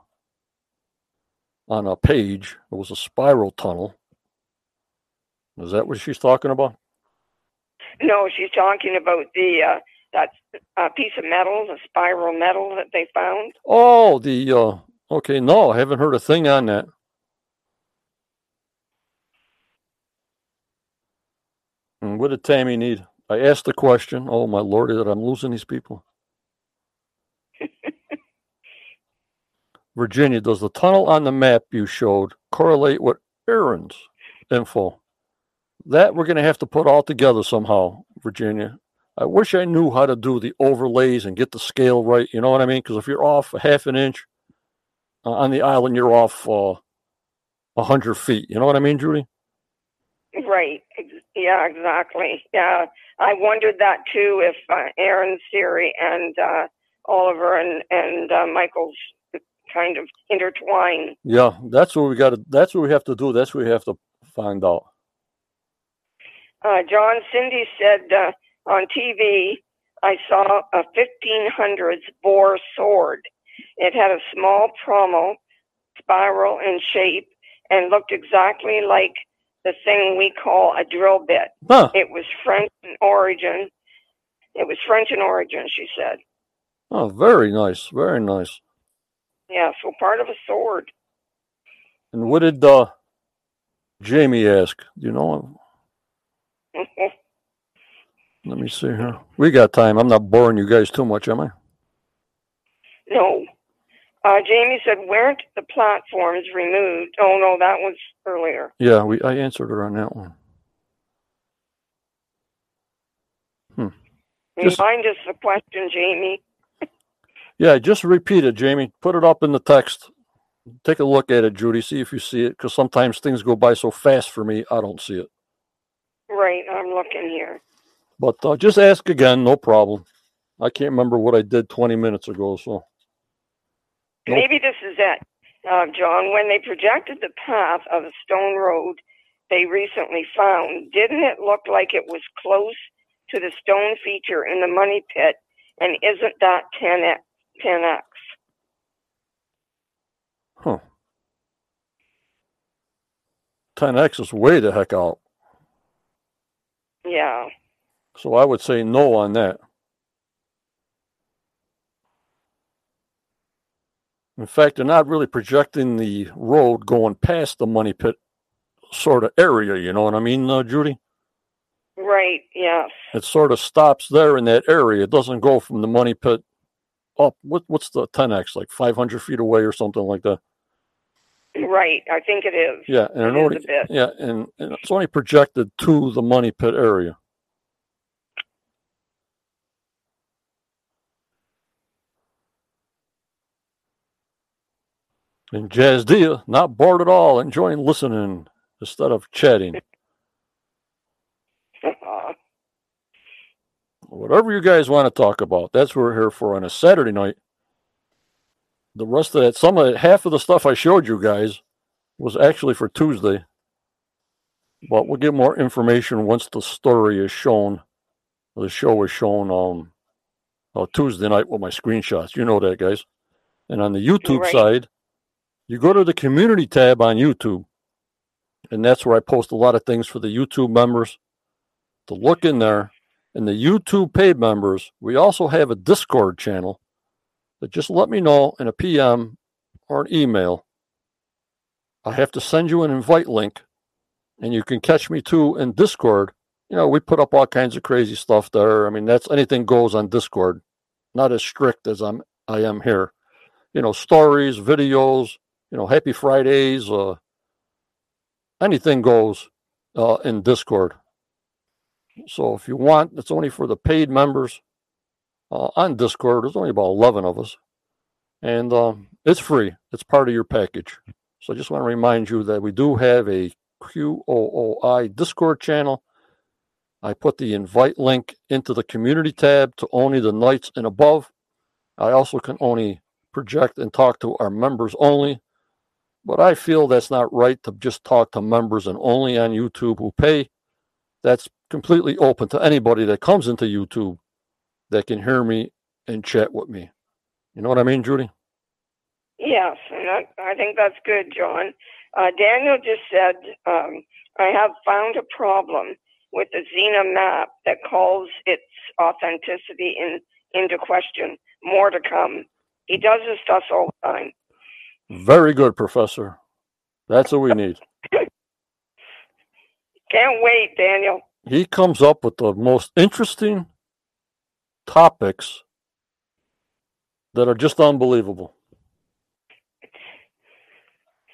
on a page. It was a spiral tunnel. Is that what she's talking about? No, she's talking about the uh, that uh, piece of metal, the spiral metal that they found. Oh, the uh, okay. No, I haven't heard a thing on that. And what did Tammy need? I asked the question. Oh my lord, that I'm losing these people. Virginia, does the tunnel on the map you showed correlate with Aaron's info? That we're going to have to put all together somehow, Virginia. I wish I knew how to do the overlays and get the scale right. You know what I mean? Because if you're off a half an inch uh, on the island, you're off uh, a uh, hundred feet. You know what I mean, Judy? Right. Yeah, exactly. Yeah, I wondered that too. If uh, Aaron's theory and uh, Oliver and and uh, Michael's kind of intertwine. Yeah, that's what we got to. That's what we have to do. That's what we have to find out. Uh, John Cindy said uh, on TV, I saw a 1500s boar sword. It had a small pommel, spiral in shape, and looked exactly like the thing we call a drill bit. Huh. It was French in origin. It was French in origin, she said. Oh, very nice. Very nice. Yeah, so part of a sword. And what did uh, Jamie ask? Do you know? Let me see here. We got time. I'm not boring you guys too much, am I? No. Uh, Jamie said, weren't the platforms removed? Oh, no, that was earlier. Yeah, we I answered her on that one. Hmm. Just, Remind us the question, Jamie. yeah, just repeat it, Jamie. Put it up in the text. Take a look at it, Judy. See if you see it, because sometimes things go by so fast for me, I don't see it. Right, I'm looking here. But uh, just ask again, no problem. I can't remember what I did 20 minutes ago, so. Maybe this is it, uh, John. When they projected the path of a stone road they recently found, didn't it look like it was close to the stone feature in the money pit? And isn't that 10x? 10x? Huh. 10x is way the heck out. Yeah. So I would say no on that. In fact, they're not really projecting the road going past the money pit sort of area. You know what I mean, uh, Judy? Right. Yes. It sort of stops there in that area. It doesn't go from the money pit up. What, what's the 10x like? 500 feet away or something like that. Right. I think it is. Yeah, and it only, yeah, and, and it's only projected to the money pit area. And jazz Jazdia, not bored at all, enjoying listening instead of chatting. Whatever you guys want to talk about, that's what we're here for on a Saturday night. The rest of that, some of it, half of the stuff I showed you guys was actually for Tuesday. But we'll get more information once the story is shown. The show is shown on uh, Tuesday night with my screenshots. You know that, guys. And on the YouTube right. side, you go to the community tab on YouTube, and that's where I post a lot of things for the YouTube members to look in there. And the YouTube paid members, we also have a Discord channel that just let me know in a PM or an email. I have to send you an invite link, and you can catch me too in Discord. You know, we put up all kinds of crazy stuff there. I mean, that's anything goes on Discord. Not as strict as I'm I am here. You know, stories, videos, you know, Happy Fridays, uh, anything goes uh, in Discord. So if you want, it's only for the paid members uh, on Discord. There's only about 11 of us. And um, it's free, it's part of your package. So I just want to remind you that we do have a QOOI Discord channel. I put the invite link into the community tab to only the knights and above. I also can only project and talk to our members only. But I feel that's not right to just talk to members and only on YouTube who pay. That's completely open to anybody that comes into YouTube that can hear me and chat with me. You know what I mean, Judy? Yes, and I, I think that's good, John. Uh, Daniel just said, um, I have found a problem with the Zena map that calls its authenticity in, into question. More to come. He does this us all the time. Very good, Professor. That's what we need. Can't wait, Daniel. He comes up with the most interesting topics that are just unbelievable.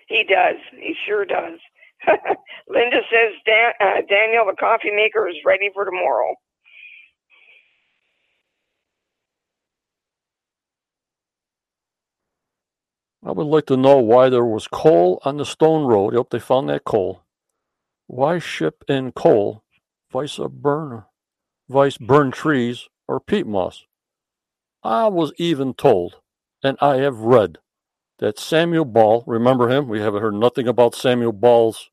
He does. He sure does. Linda says, Dan, uh, Daniel, the coffee maker is ready for tomorrow. I would like to know why there was coal on the stone road. Yep, they found that coal. Why ship in coal, vice a burn, vice burn trees or peat moss? I was even told, and I have read, that Samuel Ball, remember him? We haven't heard nothing about Samuel Ball's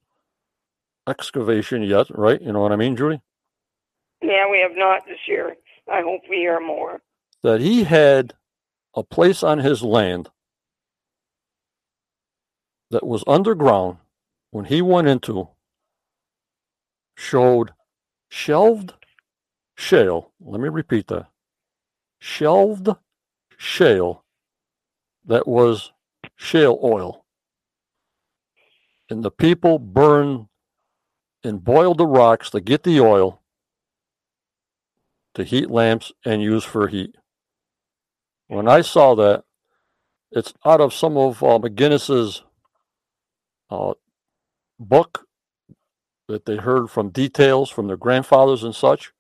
excavation yet, right? You know what I mean, Judy? Yeah, we have not this year. I hope we hear more. That he had a place on his land that was underground when he went into showed shelved shale. Let me repeat that. Shelved shale that was shale oil. And the people burned and boiled the rocks to get the oil to heat lamps and use for heat. When I saw that, it's out of some of uh, McGinnis's uh, book that they heard from details from their grandfathers and such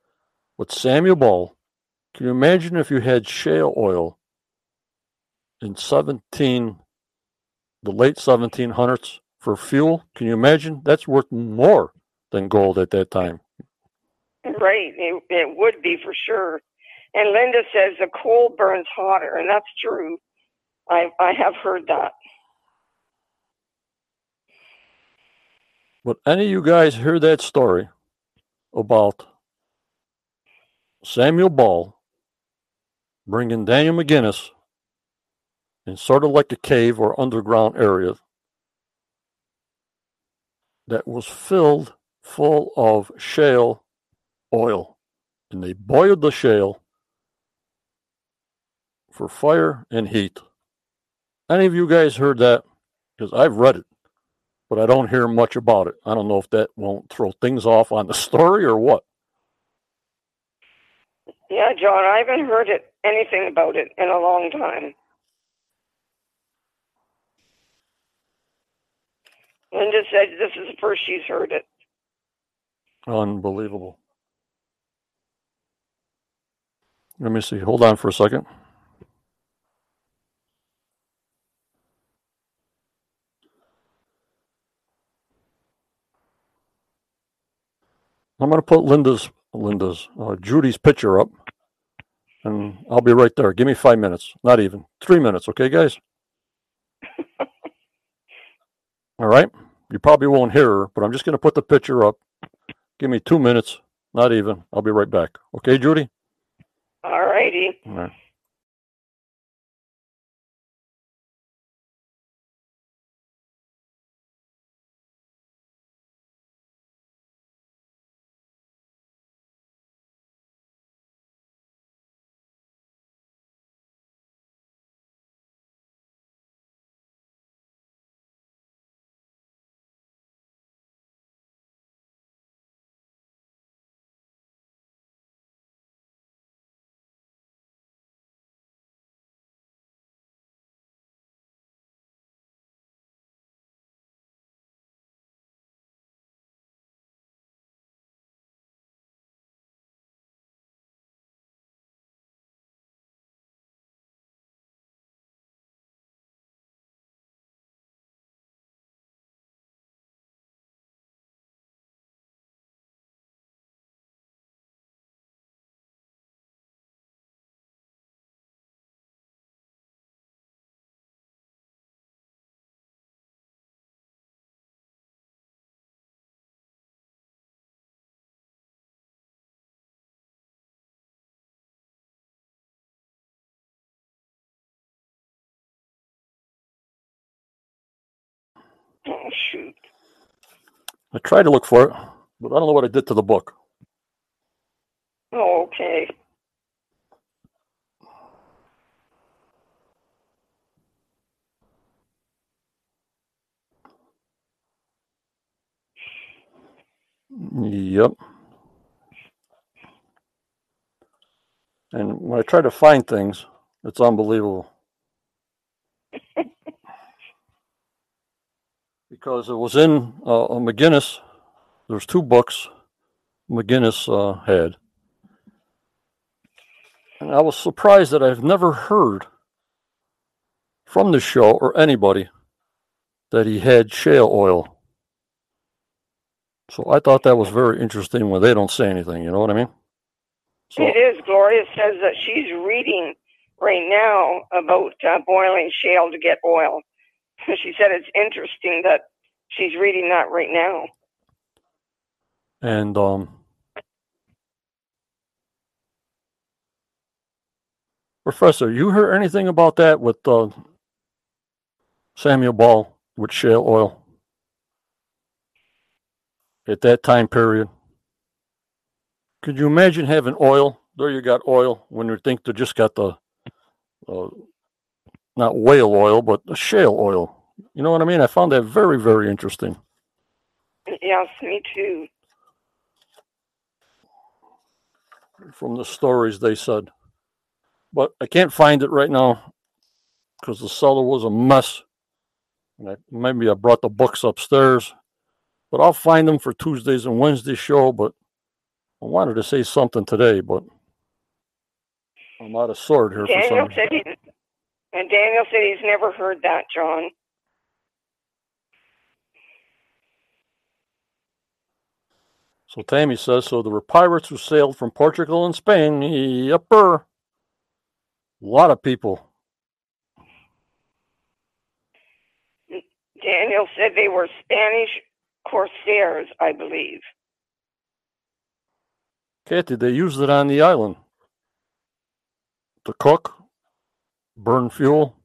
with Samuel Ball. Can you imagine if you had shale oil in 17, the late 1700s for fuel? Can you imagine? That's worth more than gold at that time. Right, it, it would be for sure. And Linda says the coal burns hotter, and that's true. I I have heard that. But any of you guys hear that story about Samuel Ball bringing Daniel McGinnis in sort of like a cave or underground area that was filled full of shale oil. And they boiled the shale for fire and heat. Any of you guys heard that? Because I've read it, but I don't hear much about it. I don't know if that won't throw things off on the story or what. Yeah, John, I haven't heard it anything about it in a long time. Linda said this is the first she's heard it. Unbelievable. Let me see. Hold on for a second. I'm going to put Linda's, Linda's, uh, Judy's picture up, and I'll be right there. Give me five minutes, not even three minutes, okay, guys? All right. You probably won't hear her, but I'm just going to put the picture up. Give me two minutes, not even. I'll be right back. Okay, Judy? All righty. All right. Oh, shoot. I tried to look for it, but I don't know what I did to the book. Oh, okay. Yep. And when I try to find things, it's unbelievable. because it was in uh, McGinnis. There's two books McGinnis uh, had. And I was surprised that I've never heard from the show or anybody that he had shale oil. So I thought that was very interesting when they don't say anything, you know what I mean? So, It is. Gloria says that she's reading right now about uh, boiling shale to get oil. She said it's interesting that she's reading that right now. and um, Professor, you heard anything about that with uh, Samuel Ball with shale oil at that time period? Could you imagine having oil? There you got oil when you think they just got the uh, not whale oil, but shale oil. You know what I mean? I found that very, very interesting. Yes, me too. from the stories they said. But I can't find it right now because the cellar was a mess. And I, maybe I brought the books upstairs, but I'll find them for Tuesdays and Wednesdays show. But I wanted to say something today, but I'm out of sword here for some reason. And Daniel said he's never heard that, John. So Tammy says, so there were pirates who sailed from Portugal and Spain. Yepper. A lot of people. Daniel said they were Spanish corsairs, I believe. Kathy, they used it on the island to cook, burn fuel.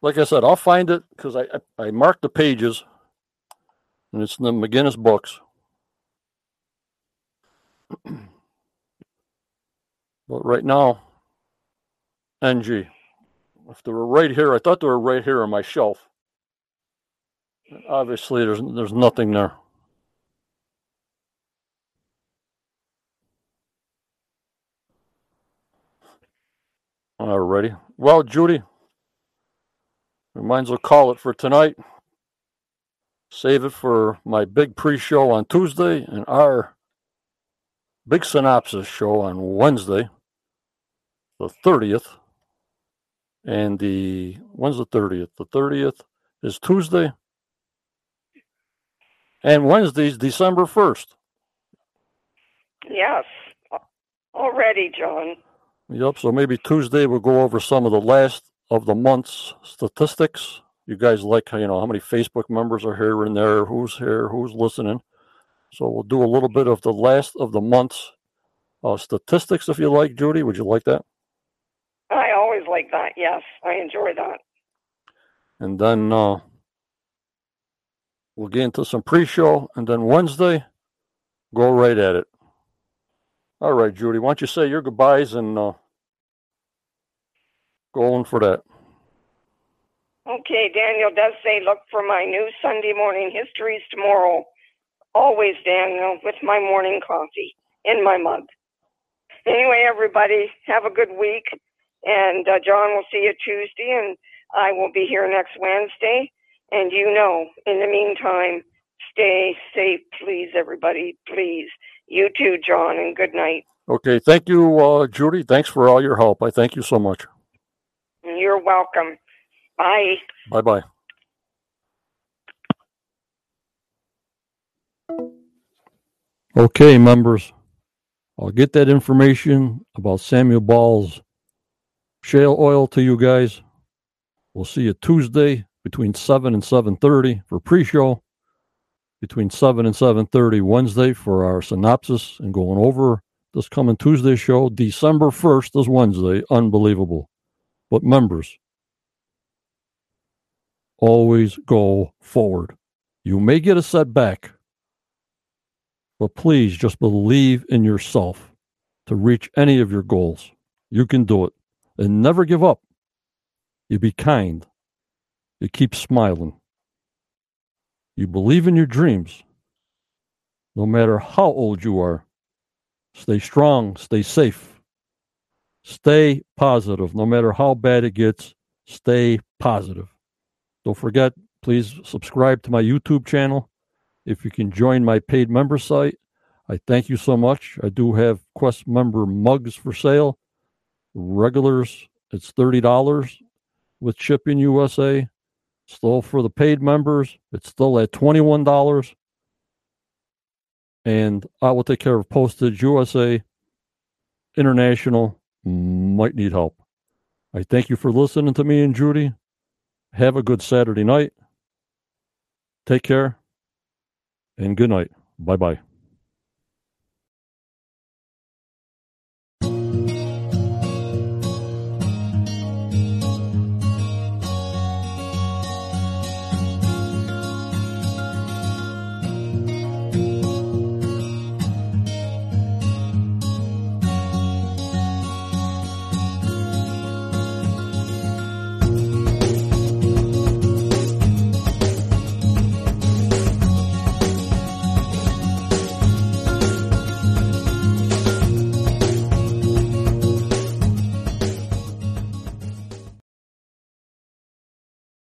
Like I said, I'll find it because I, I I marked the pages, and it's in the McGinnis books. but right now, NG. If they were right here, I thought they were right here on my shelf. Obviously, there's there's nothing there. Alrighty. Well, Judy, we might as well call it for tonight. Save it for my big pre-show on Tuesday and our big synopsis show on Wednesday, the thirtieth. And the when's the thirtieth? The thirtieth is Tuesday. And Wednesday's December first. Yes, already, John. Yep. So maybe Tuesday we'll go over some of the last of the month's statistics. You guys like, you know, how many Facebook members are here and there, who's here, who's listening. So we'll do a little bit of the last of the month's uh, statistics, if you like, Judy. Would you like that? I always like that. Yes, I enjoy that. And then uh, we'll get into some pre-show, and then Wednesday, go right at it. All right, Judy. Why don't you say your goodbyes and uh, go on for that? Okay, Daniel does say look for my new Sunday morning histories tomorrow. Always, Daniel, with my morning coffee in my mug. Anyway, everybody, have a good week. And uh, John will see you Tuesday, and I will be here next Wednesday. And you know, in the meantime, stay safe, please, everybody, please. You too, John, and good night. Okay. Thank you, uh, Judy. Thanks for all your help. I thank you so much. You're welcome. Bye. Bye bye. Okay, members. I'll get that information about Samuel Ball's shale oil to you guys. We'll see you Tuesday between 7 and 7:30 for pre-show. Between 7 and 7:30 Wednesday for our synopsis and going over this coming Tuesday show. December 1st is Wednesday. Unbelievable. But members, always go forward. You may get a setback, but please just believe in yourself to reach any of your goals. You can do it. And never give up. You be kind. You keep smiling. You believe in your dreams. No matter how old you are, stay strong, stay safe, stay positive. No matter how bad it gets, stay positive. Don't forget, please subscribe to my YouTube channel. If you can join my paid member site, I thank you so much. I do have Quest member mugs for sale. Regulars, it's $30 with shipping USA. Still for the paid members, it's still at $21. And I will take care of postage USA. International might need help. I thank you for listening to me and Judy. Have a good Saturday night. Take care and good night. Bye bye.